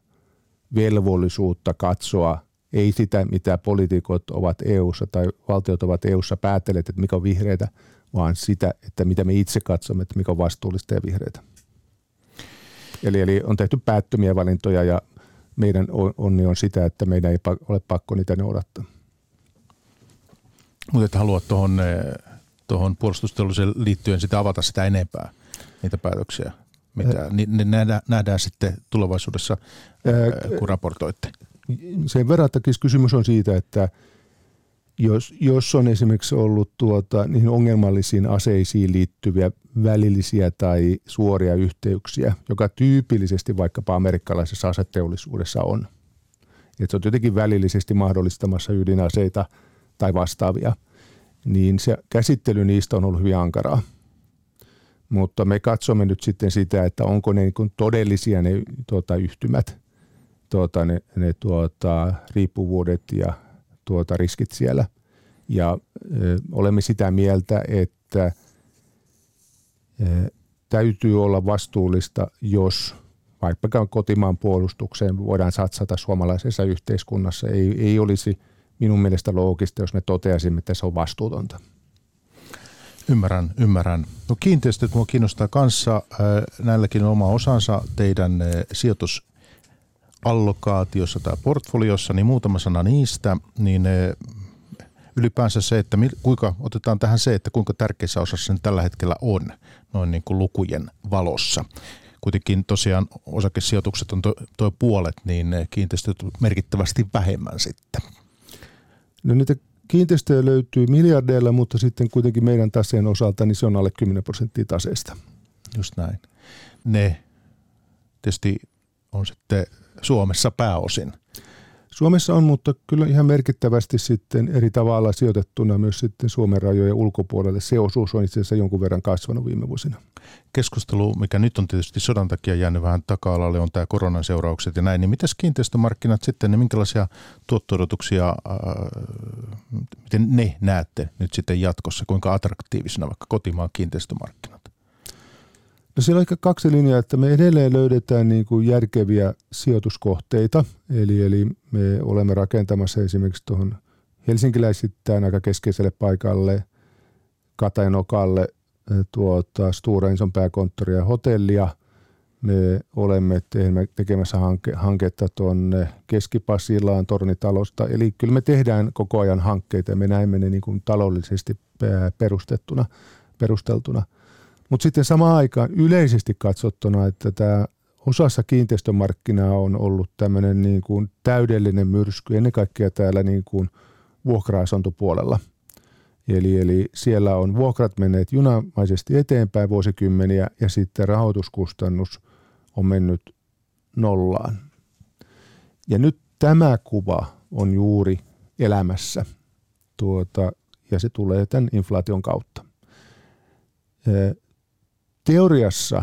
velvollisuutta katsoa ei sitä, mitä poliitikot ovat EU-ssa tai valtiot ovat EU-ssa päätelleet, että mikä on vihreitä, vaan sitä, että mitä me itse katsomme, että mikä on vastuullista ja vihreitä. Eli, eli on tehty päättömiä valintoja ja meidän onni on sitä, että meidän ei ole pakko niitä noudattaa. Mutta et halua tuohon tuohon puolustusteolliseen liittyen sitä avata sitä enempää, niitä päätöksiä, mitä ne nähdään, nähdään sitten tulevaisuudessa, kun raportoitte sen verran, että kysymys on siitä, että jos, jos on esimerkiksi ollut tuota, niihin ongelmallisiin aseisiin liittyviä välillisiä tai suoria yhteyksiä, joka tyypillisesti vaikkapa amerikkalaisessa aseteollisuudessa on, että se on jotenkin välillisesti mahdollistamassa ydinaseita tai vastaavia, niin se käsittely niistä on ollut hyvin ankaraa. Mutta me katsomme nyt sitten sitä, että onko ne niin todellisia ne tuota, yhtymät – tuota, ne, ne tuota, riippuvuudet ja tuota, riskit siellä. Ja ö, olemme sitä mieltä, että ö, täytyy olla vastuullista, jos vaikka kotimaan puolustukseen voidaan satsata suomalaisessa yhteiskunnassa. Ei, ei olisi minun mielestä loogista, jos me toteaisimme, että se on vastuutonta. Ymmärrän, ymmärrän. No kiinteistöt minua kiinnostaa kanssa. Näilläkin on oma osansa teidän sijoitus allokaatiossa tai portfoliossa, niin muutama sana niistä, niin ylipäänsä se, että kuinka, otetaan tähän se, että kuinka tärkeässä osassa sen tällä hetkellä on noin niin kuin lukujen valossa. Kuitenkin tosiaan osakesijoitukset on tuo puolet, niin kiinteistöt merkittävästi vähemmän sitten. No niitä kiinteistöjä löytyy miljardeilla, mutta sitten kuitenkin meidän taseen osalta niin se on alle 10 prosenttia taseesta. Just näin. Ne tietysti on sitten Suomessa pääosin. Suomessa on, mutta kyllä ihan merkittävästi sitten eri tavalla sijoitettuna myös sitten Suomen rajojen ulkopuolelle. Se osuus on itse asiassa jonkun verran kasvanut viime vuosina. Keskustelu, mikä nyt on tietysti sodan takia jäänyt vähän taka-alalle, on tämä koronan seuraukset ja näin. Niin mitäs kiinteistömarkkinat sitten, niin minkälaisia tuotto-odotuksia, äh, miten ne näette nyt sitten jatkossa, kuinka attraktiivisena vaikka kotimaan kiinteistömarkkinat? No siellä on ehkä kaksi linjaa, että me edelleen löydetään niin kuin järkeviä sijoituskohteita. Eli, eli me olemme rakentamassa esimerkiksi tuohon helsinkiläisittäin aika keskeiselle paikalle Katajanokalle eh, tuota, Stora Enson pääkonttoria ja hotellia. Me olemme tekemässä hanke, hanketta tuonne Keskipasilaan Tornitalosta. Eli kyllä me tehdään koko ajan hankkeita ja me näemme ne niin kuin taloudellisesti perustettuna, perusteltuna – mutta sitten samaan aikaan yleisesti katsottuna, että tämä osassa kiinteistömarkkinaa on ollut tämmöinen niin kuin täydellinen myrsky, ennen kaikkea täällä niin kuin vuokra-asuntopuolella. Eli, eli siellä on vuokrat menneet junamaisesti eteenpäin vuosikymmeniä ja sitten rahoituskustannus on mennyt nollaan. Ja nyt tämä kuva on juuri elämässä tuota, ja se tulee tämän inflaation kautta teoriassa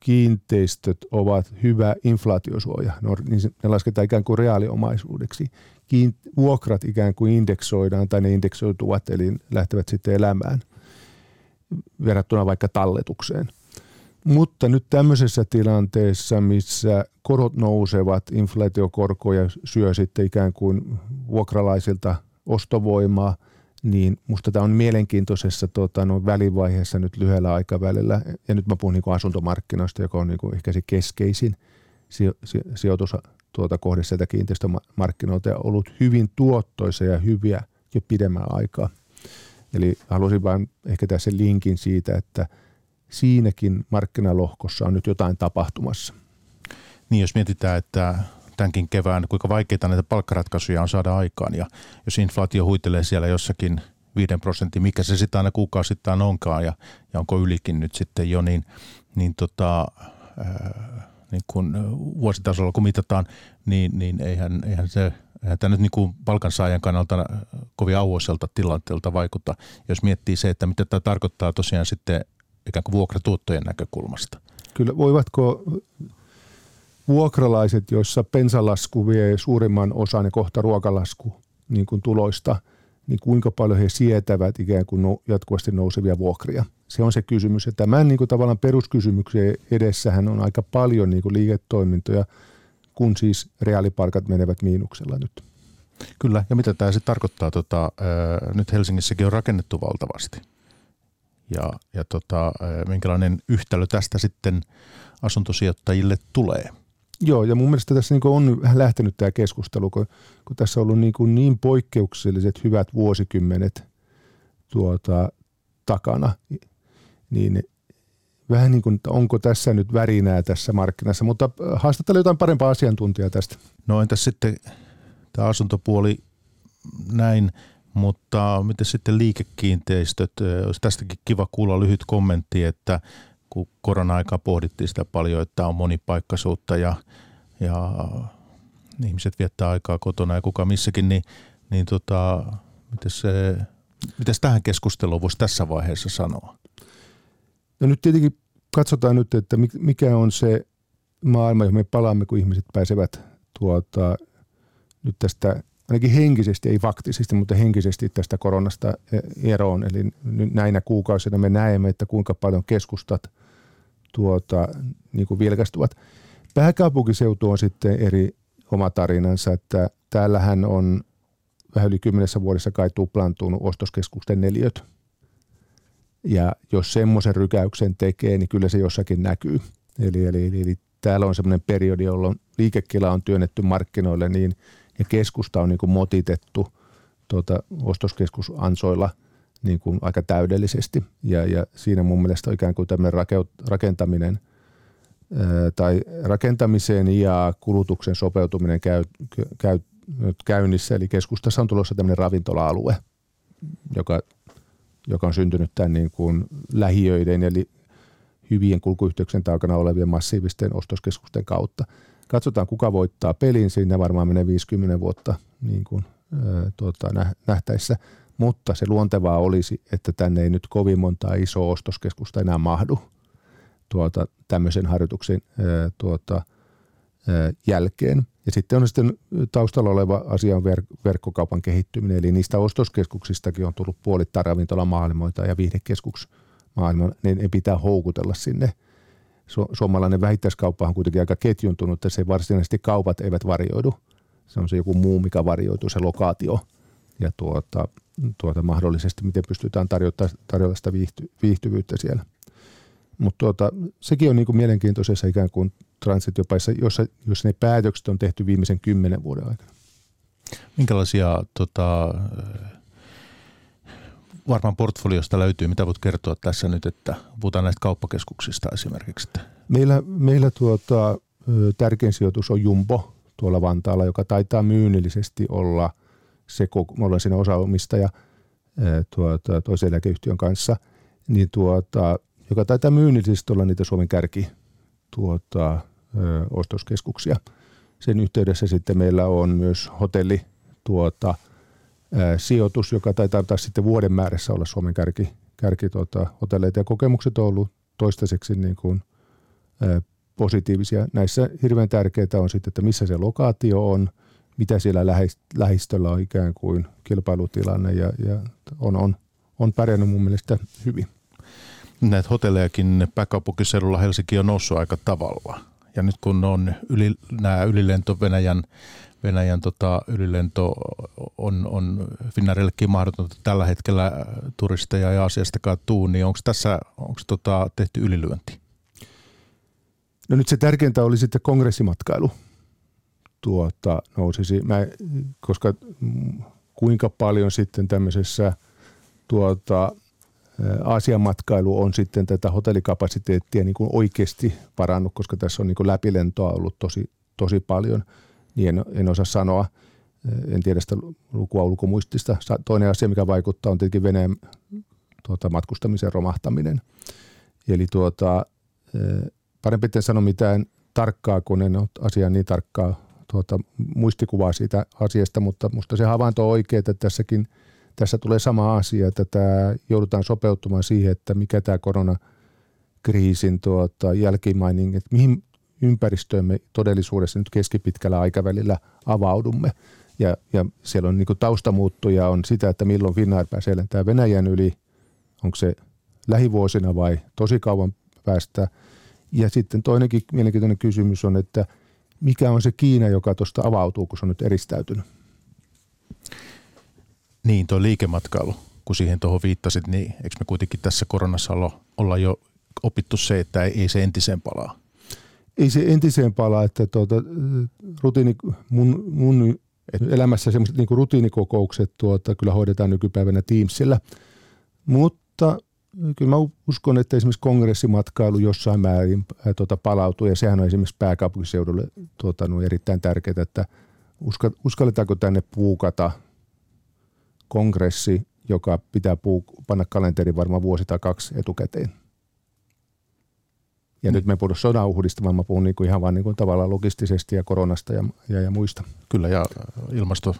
kiinteistöt ovat hyvä inflaatiosuoja. niin ne lasketaan ikään kuin reaaliomaisuudeksi. Kiint- vuokrat ikään kuin indeksoidaan tai ne indeksoituvat, eli lähtevät sitten elämään verrattuna vaikka talletukseen. Mutta nyt tämmöisessä tilanteessa, missä korot nousevat, inflaatiokorkoja syö sitten ikään kuin vuokralaisilta ostovoimaa – niin musta tämä on mielenkiintoisessa tota, no, välivaiheessa nyt lyhyellä aikavälillä. Ja nyt mä puhun niin kuin asuntomarkkinoista, joka on niin kuin ehkä se keskeisin sijoitus tuota kohde sieltä kiinteistömarkkinoilta ja ollut hyvin tuottoisa ja hyviä jo pidemmän aikaa. Eli halusin vain ehkä tässä linkin siitä, että siinäkin markkinalohkossa on nyt jotain tapahtumassa. Niin, jos mietitään, että tämänkin kevään, kuinka vaikeita näitä palkkaratkaisuja on saada aikaan. Ja jos inflaatio huitelee siellä jossakin 5 prosentin, mikä se sitten aina kuukausittain onkaan ja, ja onko ylikin nyt sitten jo, niin, niin, tota, ää, niin kun vuositasolla kun mitataan, niin, niin eihän, eihän se eihän tämä nyt niin kuin palkansaajan kannalta kovin auoiselta tilanteelta vaikuta, jos miettii se, että mitä tämä tarkoittaa tosiaan sitten ikään kuin vuokratuottojen näkökulmasta. Kyllä, voivatko vuokralaiset, joissa pensalasku vie suurimman osan ja kohta ruokalasku niin kuin tuloista, niin kuinka paljon he sietävät ikään kuin jatkuvasti nousevia vuokria. Se on se kysymys. Ja tämän niin kuin tavallaan peruskysymyksen edessähän on aika paljon niin kuin liiketoimintoja, kun siis reaalipalkat menevät miinuksella nyt. Kyllä, ja mitä tämä sitten tarkoittaa? Tota, ää, nyt Helsingissäkin on rakennettu valtavasti. Ja, ja tota, minkälainen yhtälö tästä sitten asuntosijoittajille tulee – Joo, ja mun mielestä tässä niin on vähän lähtenyt tämä keskustelu, kun, kun tässä on ollut niin, niin poikkeukselliset hyvät vuosikymmenet tuota, takana, niin vähän niin kuin, onko tässä nyt värinää tässä markkinassa, mutta haastattele jotain parempaa asiantuntijaa tästä. No entäs sitten tämä asuntopuoli näin, mutta miten sitten liikekiinteistöt, olisi tästäkin kiva kuulla lyhyt kommentti, että kun korona-aikaa pohdittiin sitä paljon, että on monipaikkaisuutta ja, ja ihmiset viettää aikaa kotona ja kuka missäkin, niin, niin tota, miten se, tähän keskusteluun voisi tässä vaiheessa sanoa? No nyt tietenkin katsotaan nyt, että mikä on se maailma, johon me palaamme, kun ihmiset pääsevät tuota, nyt tästä ainakin henkisesti, ei faktisesti, mutta henkisesti tästä koronasta eroon. Eli näinä kuukausina me näemme, että kuinka paljon keskustat – tuota, niin kuin vilkastuvat. Pääkaupunkiseutu on sitten eri oma tarinansa, että täällähän on vähän yli kymmenessä vuodessa kai tuplantunut ostoskeskusten neliöt. Ja jos semmoisen rykäyksen tekee, niin kyllä se jossakin näkyy. Eli, eli, eli, täällä on semmoinen periodi, jolloin liikekila on työnnetty markkinoille niin, ja keskusta on niin kuin motitettu tuota, ostoskeskusansoilla – niin kuin aika täydellisesti. Ja, ja siinä mun mielestä ikään kuin tämmöinen rakentaminen tai rakentamiseen ja kulutuksen sopeutuminen käy, käy käynnissä, eli keskustassa on tulossa tämmöinen ravintola-alue, joka, joka on syntynyt tämän niin kuin lähiöiden eli hyvien kulkuyhteyksien takana olevien massiivisten ostoskeskusten kautta. Katsotaan, kuka voittaa pelin. Siinä varmaan menee 50 vuotta niin kuin, ää, tuota, nähtäessä. Mutta se luontevaa olisi, että tänne ei nyt kovin montaa isoa ostoskeskusta enää mahdu tuota, tämmöisen harjoituksen tuota, jälkeen. Ja sitten on sitten taustalla oleva asia on ver- verkkokaupan kehittyminen, eli niistä ostoskeskuksistakin on tullut puolittain ravintolamaailmoita ja viihdekeskuksmaailmoita, niin ne pitää houkutella sinne. Su- suomalainen vähittäiskauppa on kuitenkin aika ketjuntunut, että se varsinaisesti kaupat eivät varjoidu. Se on se joku muu, mikä varjoituu, se lokaatio ja tuota, tuota mahdollisesti, miten pystytään tarjota, tarjota sitä viihty, viihtyvyyttä siellä. Mutta tuota, sekin on niinku mielenkiintoisessa ikään kuin transitiopaissa, jossa, jossa ne päätökset on tehty viimeisen kymmenen vuoden aikana. Minkälaisia tota, varmaan portfoliosta löytyy, mitä voit kertoa tässä nyt, että puhutaan näistä kauppakeskuksista esimerkiksi? Meillä, meillä tuota, tärkein sijoitus on Jumbo tuolla Vantaalla, joka taitaa myynnillisesti olla se, me ollaan siinä osaomistaja tuota, toisen eläkeyhtiön kanssa, niin tuota, joka taitaa myynnillisesti olla niitä Suomen kärki tuota, ostoskeskuksia. Sen yhteydessä sitten meillä on myös hotelli tuota, sijoitus, joka taitaa taas sitten vuoden määrässä olla Suomen kärki, kärki tuota, hotelleita ja kokemukset on ollut toistaiseksi niin kuin, positiivisia. Näissä hirveän tärkeää on sitten, että missä se lokaatio on, mitä siellä lähistöllä on ikään kuin kilpailutilanne ja, ja on, on, on pärjännyt mun mielestä hyvin. Näitä hotellejakin pääkaupunkiseudulla Helsinki on noussut aika tavalla. Ja nyt kun on yli, nämä ylilento Venäjän, Venäjän tota, ylilento on, on Finnairillekin mahdotonta tällä hetkellä turisteja ja asiastakaan tuu, niin onko tässä onko tota, tehty ylilyönti? No nyt se tärkeintä oli sitten kongressimatkailu tuota, nousisi, Mä, koska kuinka paljon sitten tämmöisessä tuota, Aasian matkailu on sitten tätä hotellikapasiteettia niin kuin oikeasti parannut, koska tässä on niin kuin läpilentoa ollut tosi, tosi paljon, niin en, en osaa sanoa. En tiedä sitä lukua ulkomuistista. Toinen asia, mikä vaikuttaa, on tietenkin Venäjän tuota, matkustamisen romahtaminen. Eli tuota, parempi en sano mitään tarkkaa, kun en ole asiaa niin tarkkaa tuota, muistikuvaa siitä asiasta, mutta minusta se havainto on oikea, että tässäkin – tässä tulee sama asia, että tämä joudutaan sopeutumaan siihen, että mikä tämä koronakriisin tuota, jälkimaining, että mihin ympäristöön me todellisuudessa nyt keskipitkällä aikavälillä avaudumme. Ja, ja siellä on niin taustamuuttuja on sitä, että milloin Finnair pääsee lentämään Venäjän yli, onko se lähivuosina vai tosi kauan päästä. Ja sitten toinenkin mielenkiintoinen kysymys on, että mikä on se Kiina, joka tuosta avautuu, kun se on nyt eristäytynyt? Niin, tuo liikematkailu, kun siihen tuohon viittasit, niin eikö me kuitenkin tässä koronassa olla, olla jo opittu se, että ei, ei se entiseen palaa? Ei se entiseen palaa, että tuota, rutiini, mun, mun et, elämässä semmoiset niin rutiinikokoukset tuota, kyllä hoidetaan nykypäivänä Teamsillä, mutta kyllä mä uskon, että esimerkiksi kongressimatkailu jossain määrin tuota, palautuu ja sehän on esimerkiksi pääkaupunkiseudulle tuota, no, erittäin tärkeää, että uskalletaanko tänne puukata – kongressi, joka pitää puu, panna kalenteriin varmaan vuosi tai kaksi etukäteen. Ja mm. nyt me puhun sodan uhdista, vaan mä puhun niin kuin ihan vaan niin kuin tavallaan logistisesti ja koronasta ja, ja, ja muista. Kyllä, ja ilmasto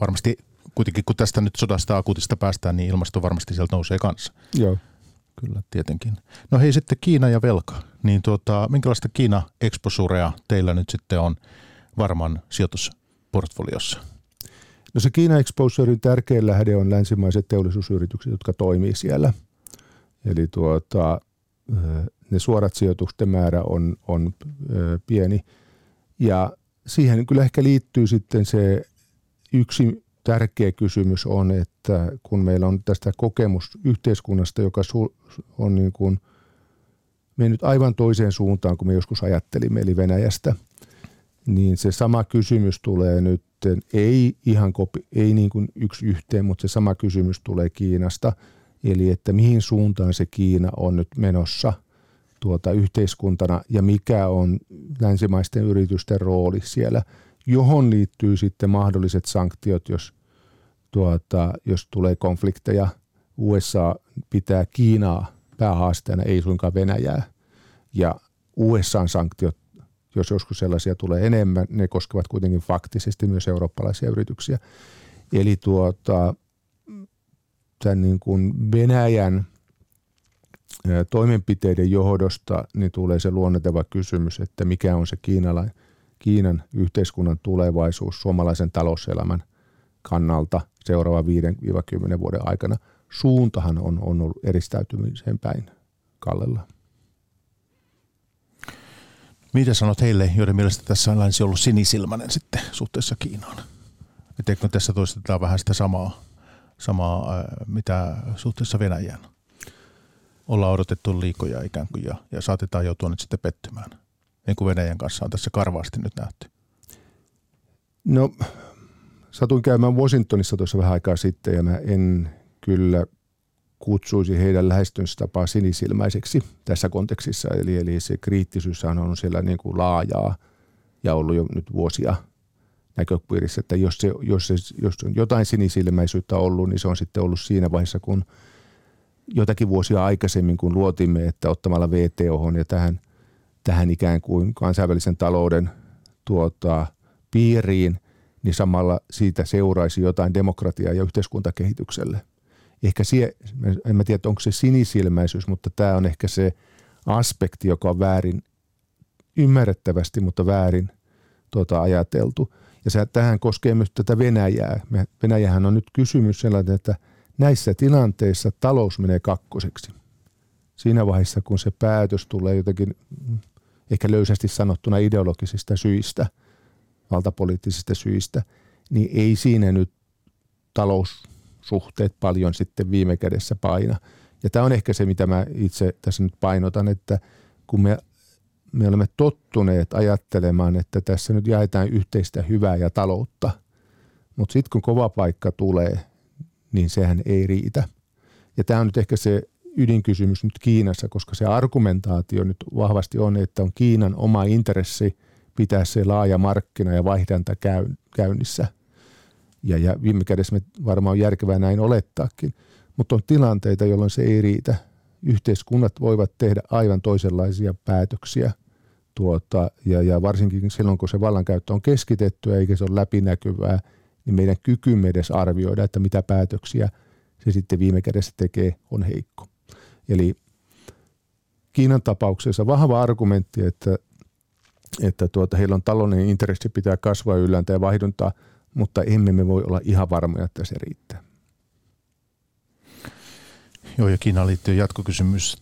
varmasti, kuitenkin kun tästä nyt sodasta akuutista päästään, niin ilmasto varmasti sieltä nousee kanssa. Joo. Kyllä, tietenkin. No hei sitten Kiina ja velka. Niin tuota, minkälaista Kiina-exposurea teillä nyt sitten on varmaan sijoitusportfoliossa? No se Kiina Exposurein tärkein lähde on länsimaiset teollisuusyritykset, jotka toimii siellä. Eli tuota, ne suorat sijoitusten määrä on, on pieni. Ja siihen kyllä ehkä liittyy sitten se yksi tärkeä kysymys on, että kun meillä on tästä kokemus yhteiskunnasta, joka on niin kuin mennyt aivan toiseen suuntaan kuin me joskus ajattelimme, eli Venäjästä, niin se sama kysymys tulee nyt ei ihan kopi, ei niin kuin yksi yhteen, mutta se sama kysymys tulee Kiinasta. Eli että mihin suuntaan se Kiina on nyt menossa tuota yhteiskuntana ja mikä on länsimaisten yritysten rooli siellä. Johon liittyy sitten mahdolliset sanktiot, jos, tuota, jos tulee konflikteja. USA pitää Kiinaa päähaasteena, ei suinkaan Venäjää. Ja USA-sanktiot, jos joskus sellaisia tulee enemmän, ne koskevat kuitenkin faktisesti myös eurooppalaisia yrityksiä. Eli tuota, tämän niin kuin Venäjän toimenpiteiden johdosta niin tulee se luonneteva kysymys, että mikä on se Kiinala, Kiinan yhteiskunnan tulevaisuus suomalaisen talouselämän kannalta seuraava 5-10 vuoden aikana. Suuntahan on, on ollut eristäytymiseen päin kallella. Mitä sanot heille, joiden mielestä tässä on länsi ollut sinisilmäinen sitten suhteessa Kiinaan? Etteikö tässä toistetaan vähän sitä samaa, samaa mitä suhteessa Venäjään? Ollaan odotettu liikoja ikään kuin ja, ja saatetaan joutua nyt sitten pettymään. Niin kuin Venäjän kanssa on tässä karvaasti nyt nähty. No, satuin käymään Washingtonissa tuossa vähän aikaa sitten ja mä en kyllä kutsuisi heidän lähestymistapaa sinisilmäiseksi tässä kontekstissa. Eli, eli se kriittisyys on siellä niin kuin laajaa ja ollut jo nyt vuosia näköpiirissä, että jos, se, jos, se, jos on jotain sinisilmäisyyttä ollut, niin se on sitten ollut siinä vaiheessa, kun jotakin vuosia aikaisemmin, kun luotimme, että ottamalla VTO ja tähän, tähän ikään kuin kansainvälisen talouden tuota, piiriin, niin samalla siitä seuraisi jotain demokratiaa ja yhteiskuntakehitykselle – ehkä sie, en mä tiedä, onko se sinisilmäisyys, mutta tämä on ehkä se aspekti, joka on väärin ymmärrettävästi, mutta väärin tuota, ajateltu. Ja se, tähän koskee myös tätä Venäjää. Venäjähän on nyt kysymys sellainen, että näissä tilanteissa talous menee kakkoseksi. Siinä vaiheessa, kun se päätös tulee jotenkin ehkä löysästi sanottuna ideologisista syistä, valtapoliittisista syistä, niin ei siinä nyt talous suhteet paljon sitten viime kädessä paina. Ja tämä on ehkä se, mitä mä itse tässä nyt painotan, että kun me, me olemme tottuneet ajattelemaan, että tässä nyt jaetaan yhteistä hyvää ja taloutta, mutta sitten kun kova paikka tulee, niin sehän ei riitä. Ja tämä on nyt ehkä se ydinkysymys nyt Kiinassa, koska se argumentaatio nyt vahvasti on, että on Kiinan oma intressi pitää se laaja markkina ja vaihdanta käynnissä – ja, ja viime kädessä me varmaan on järkevää näin olettaakin. Mutta on tilanteita, jolloin se ei riitä. Yhteiskunnat voivat tehdä aivan toisenlaisia päätöksiä tuota, ja, ja varsinkin silloin, kun se vallankäyttö on keskitettyä eikä se ole läpinäkyvää, niin meidän kykymme edes arvioida, että mitä päätöksiä se sitten viime kädessä tekee, on heikko. Eli Kiinan tapauksessa vahva argumentti, että, että tuota, heillä on taloudellinen intressi pitää kasvaa ylläntää ja vaihduntaa – mutta emme me voi olla ihan varmoja, että se riittää. Joo, ja Kiinaan liittyy jatkokysymys.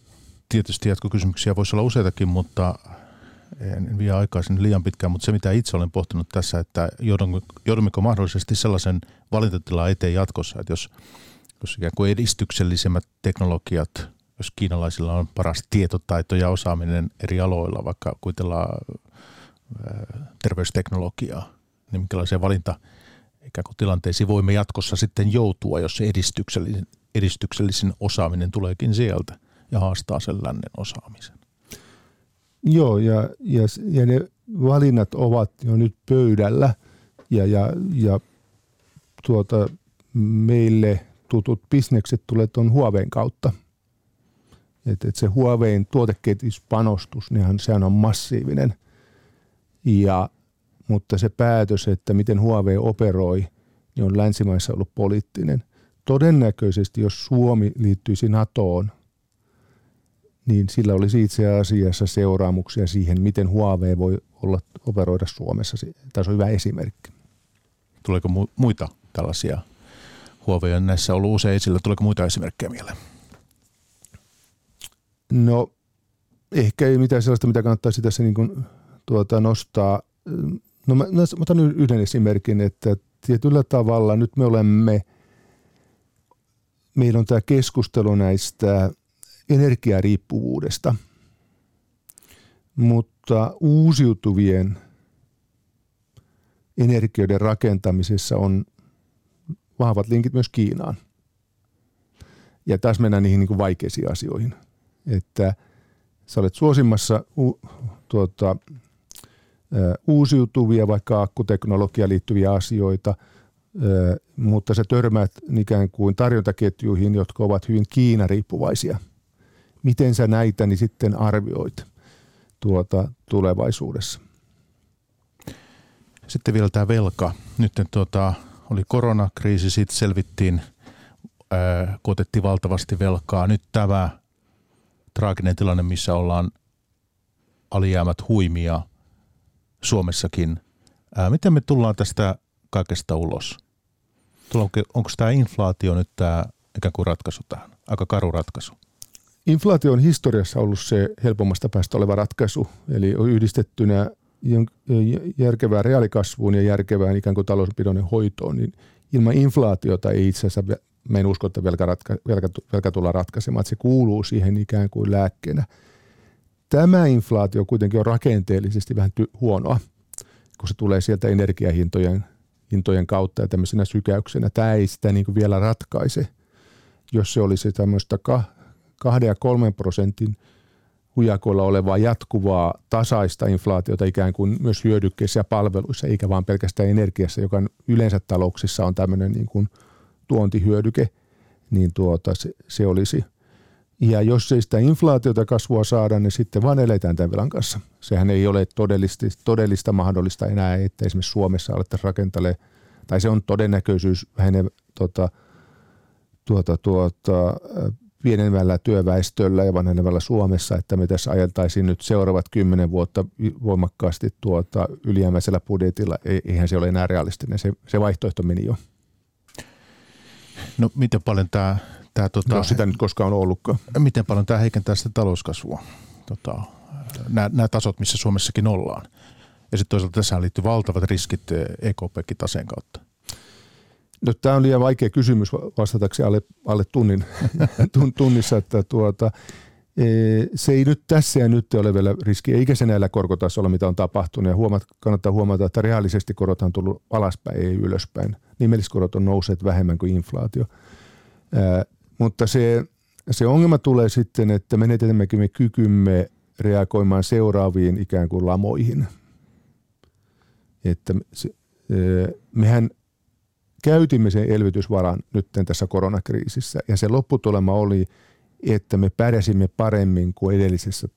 Tietysti jatkokysymyksiä voisi olla useitakin, mutta en vie aikaa sinne liian pitkään, mutta se mitä itse olen pohtinut tässä, että joudummeko mahdollisesti sellaisen valintatilaan eteen jatkossa, että jos, jos ikään kuin edistyksellisemmät teknologiat, jos kiinalaisilla on paras tietotaito ja osaaminen eri aloilla, vaikka kuitellaan terveysteknologiaa, niin minkälaisia valinta ikään kuin tilanteisiin voimme jatkossa sitten joutua, jos se edistyksellisen, edistyksellisin osaaminen tuleekin sieltä ja haastaa sen lännen osaamisen. Joo, ja, ja, ja ne valinnat ovat jo nyt pöydällä ja, ja, ja tuota, meille tutut bisnekset tulee tuon Huaweiin kautta. Et, et se Huaweiin tuotekehityspanostus, niin sehän on massiivinen. Ja mutta se päätös, että miten Huawei operoi, niin on länsimaissa ollut poliittinen. Todennäköisesti, jos Suomi liittyisi NATOon, niin sillä olisi itse asiassa seuraamuksia siihen, miten Huawei voi olla, operoida Suomessa. Tässä on hyvä esimerkki. Tuleeko muita tällaisia? Huawei on näissä ollut usein esillä. Tuleeko muita esimerkkejä mieleen? No, ehkä ei mitään sellaista, mitä kannattaisi tässä niin kuin, tuota, nostaa. No mä, mä otan yhden esimerkin, että tietyllä tavalla nyt me olemme, meillä on tämä keskustelu näistä energiariippuvuudesta, mutta uusiutuvien energioiden rakentamisessa on vahvat linkit myös Kiinaan. Ja tässä mennään niihin niin kuin vaikeisiin asioihin, että sä olet suosimassa tuota, uusiutuvia, vaikka akkuteknologiaan liittyviä asioita, mutta sä törmäät ikään kuin tarjontaketjuihin, jotka ovat hyvin Kiina-riippuvaisia. Miten sä näitä niin sitten arvioit tuota tulevaisuudessa? Sitten vielä tämä velka. Nyt tuota, oli koronakriisi, sitten selvittiin, kun otettiin valtavasti velkaa. Nyt tämä traaginen tilanne, missä ollaan alijäämät huimia Suomessakin. Ää, miten me tullaan tästä kaikesta ulos? Onko, onko tämä inflaatio nyt tämä ikään kuin ratkaisu tähän? Aika karu ratkaisu. Inflaatio on historiassa ollut se helpommasta päästä oleva ratkaisu, eli on yhdistettynä järkevään reaalikasvuun ja järkevään ikään kuin talouspidon hoitoon, niin ilman inflaatiota ei itse asiassa, mä en usko, että velka, ratka, velka, velka tullaan ratkaisemaan, että se kuuluu siihen ikään kuin lääkkeenä. Tämä inflaatio kuitenkin on rakenteellisesti vähän ty- huonoa, kun se tulee sieltä energiahintojen hintojen kautta ja tämmöisenä sykäyksenä. Tämä ei sitä niin vielä ratkaise, jos se olisi tämmöistä kahden ja kolmen prosentin – hujakoilla olevaa jatkuvaa tasaista inflaatiota ikään kuin myös hyödykkeissä ja palveluissa, eikä vaan pelkästään energiassa, joka yleensä talouksissa on tämmöinen niin kuin tuontihyödyke, niin tuota, se, se olisi. Ja jos ei sitä inflaatiota kasvua saada, niin sitten vaan eletään tämän velan kanssa. Sehän ei ole todellista, todellista mahdollista enää, että esimerkiksi Suomessa alettaisiin rakentelemaan, tai se on todennäköisyys vähenee tota, tuota, tuota, pienenevällä työväestöllä ja vanhenevällä Suomessa, että me tässä ajeltaisiin nyt seuraavat kymmenen vuotta voimakkaasti tuota ylijäämäisellä budjetilla. Eihän se ole enää realistinen, se, se vaihtoehto meni jo. No miten paljon tämä... tämä tota, no sitä nyt koskaan on ollutkaan. Miten paljon tämä heikentää sitä talouskasvua? Tota, nämä, nämä tasot, missä Suomessakin ollaan. Ja sitten toisaalta tässä liittyy valtavat riskit EKPkin taseen kautta. No, tämä on liian vaikea kysymys vastatakseni alle, alle tunnin, (laughs) tunnissa, että tuota, e, se ei nyt tässä ja nyt ole vielä riski, eikä se näillä korkotasolla, mitä on tapahtunut. Ja huomat, kannattaa huomata, että reaalisesti korot on tullut alaspäin, ei ylöspäin. Nimelliskorot on nousseet vähemmän kuin inflaatio. Ää, mutta se, se ongelma tulee sitten, että menetämmekö me kykymme reagoimaan seuraaviin ikään kuin lamoihin. Että se, mehän käytimme sen elvytysvaran nyt tässä koronakriisissä ja se lopputulema oli, että me pärjäsimme paremmin kuin edellisessä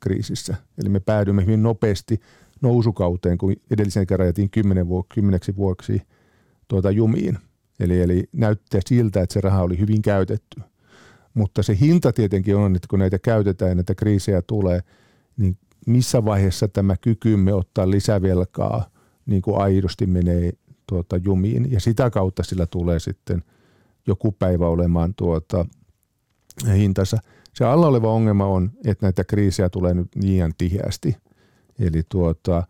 kriisissä. Eli me päädymme hyvin nopeasti nousukauteen, kun edellisen kerran jätiin kymmeneksi vuoksi tuota jumiin. Eli, eli näyttää siltä, että se raha oli hyvin käytetty. Mutta se hinta tietenkin on, että kun näitä käytetään ja näitä kriisejä tulee, niin missä vaiheessa tämä kykymme ottaa lisävelkaa niin kuin aidosti menee tuota, jumiin ja sitä kautta sillä tulee sitten joku päivä olemaan tuota, hintansa. Se alla oleva ongelma on, että näitä kriisejä tulee nyt liian tiheästi. Eli tuota,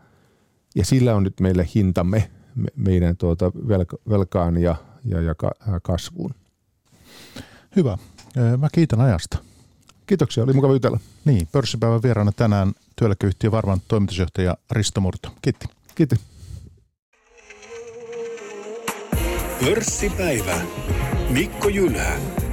ja sillä on nyt meille hintamme meidän tuota velka, velkaan ja, ja, ja kasvuun. Hyvä. Mä kiitän ajasta. Kiitoksia, oli mukava jutella. Niin, pörssipäivän vieraana tänään työeläkeyhtiö Varman toimitusjohtaja Risto Murto. Kiitti. Kiitti. Pörssipäivä. Mikko Jylhä.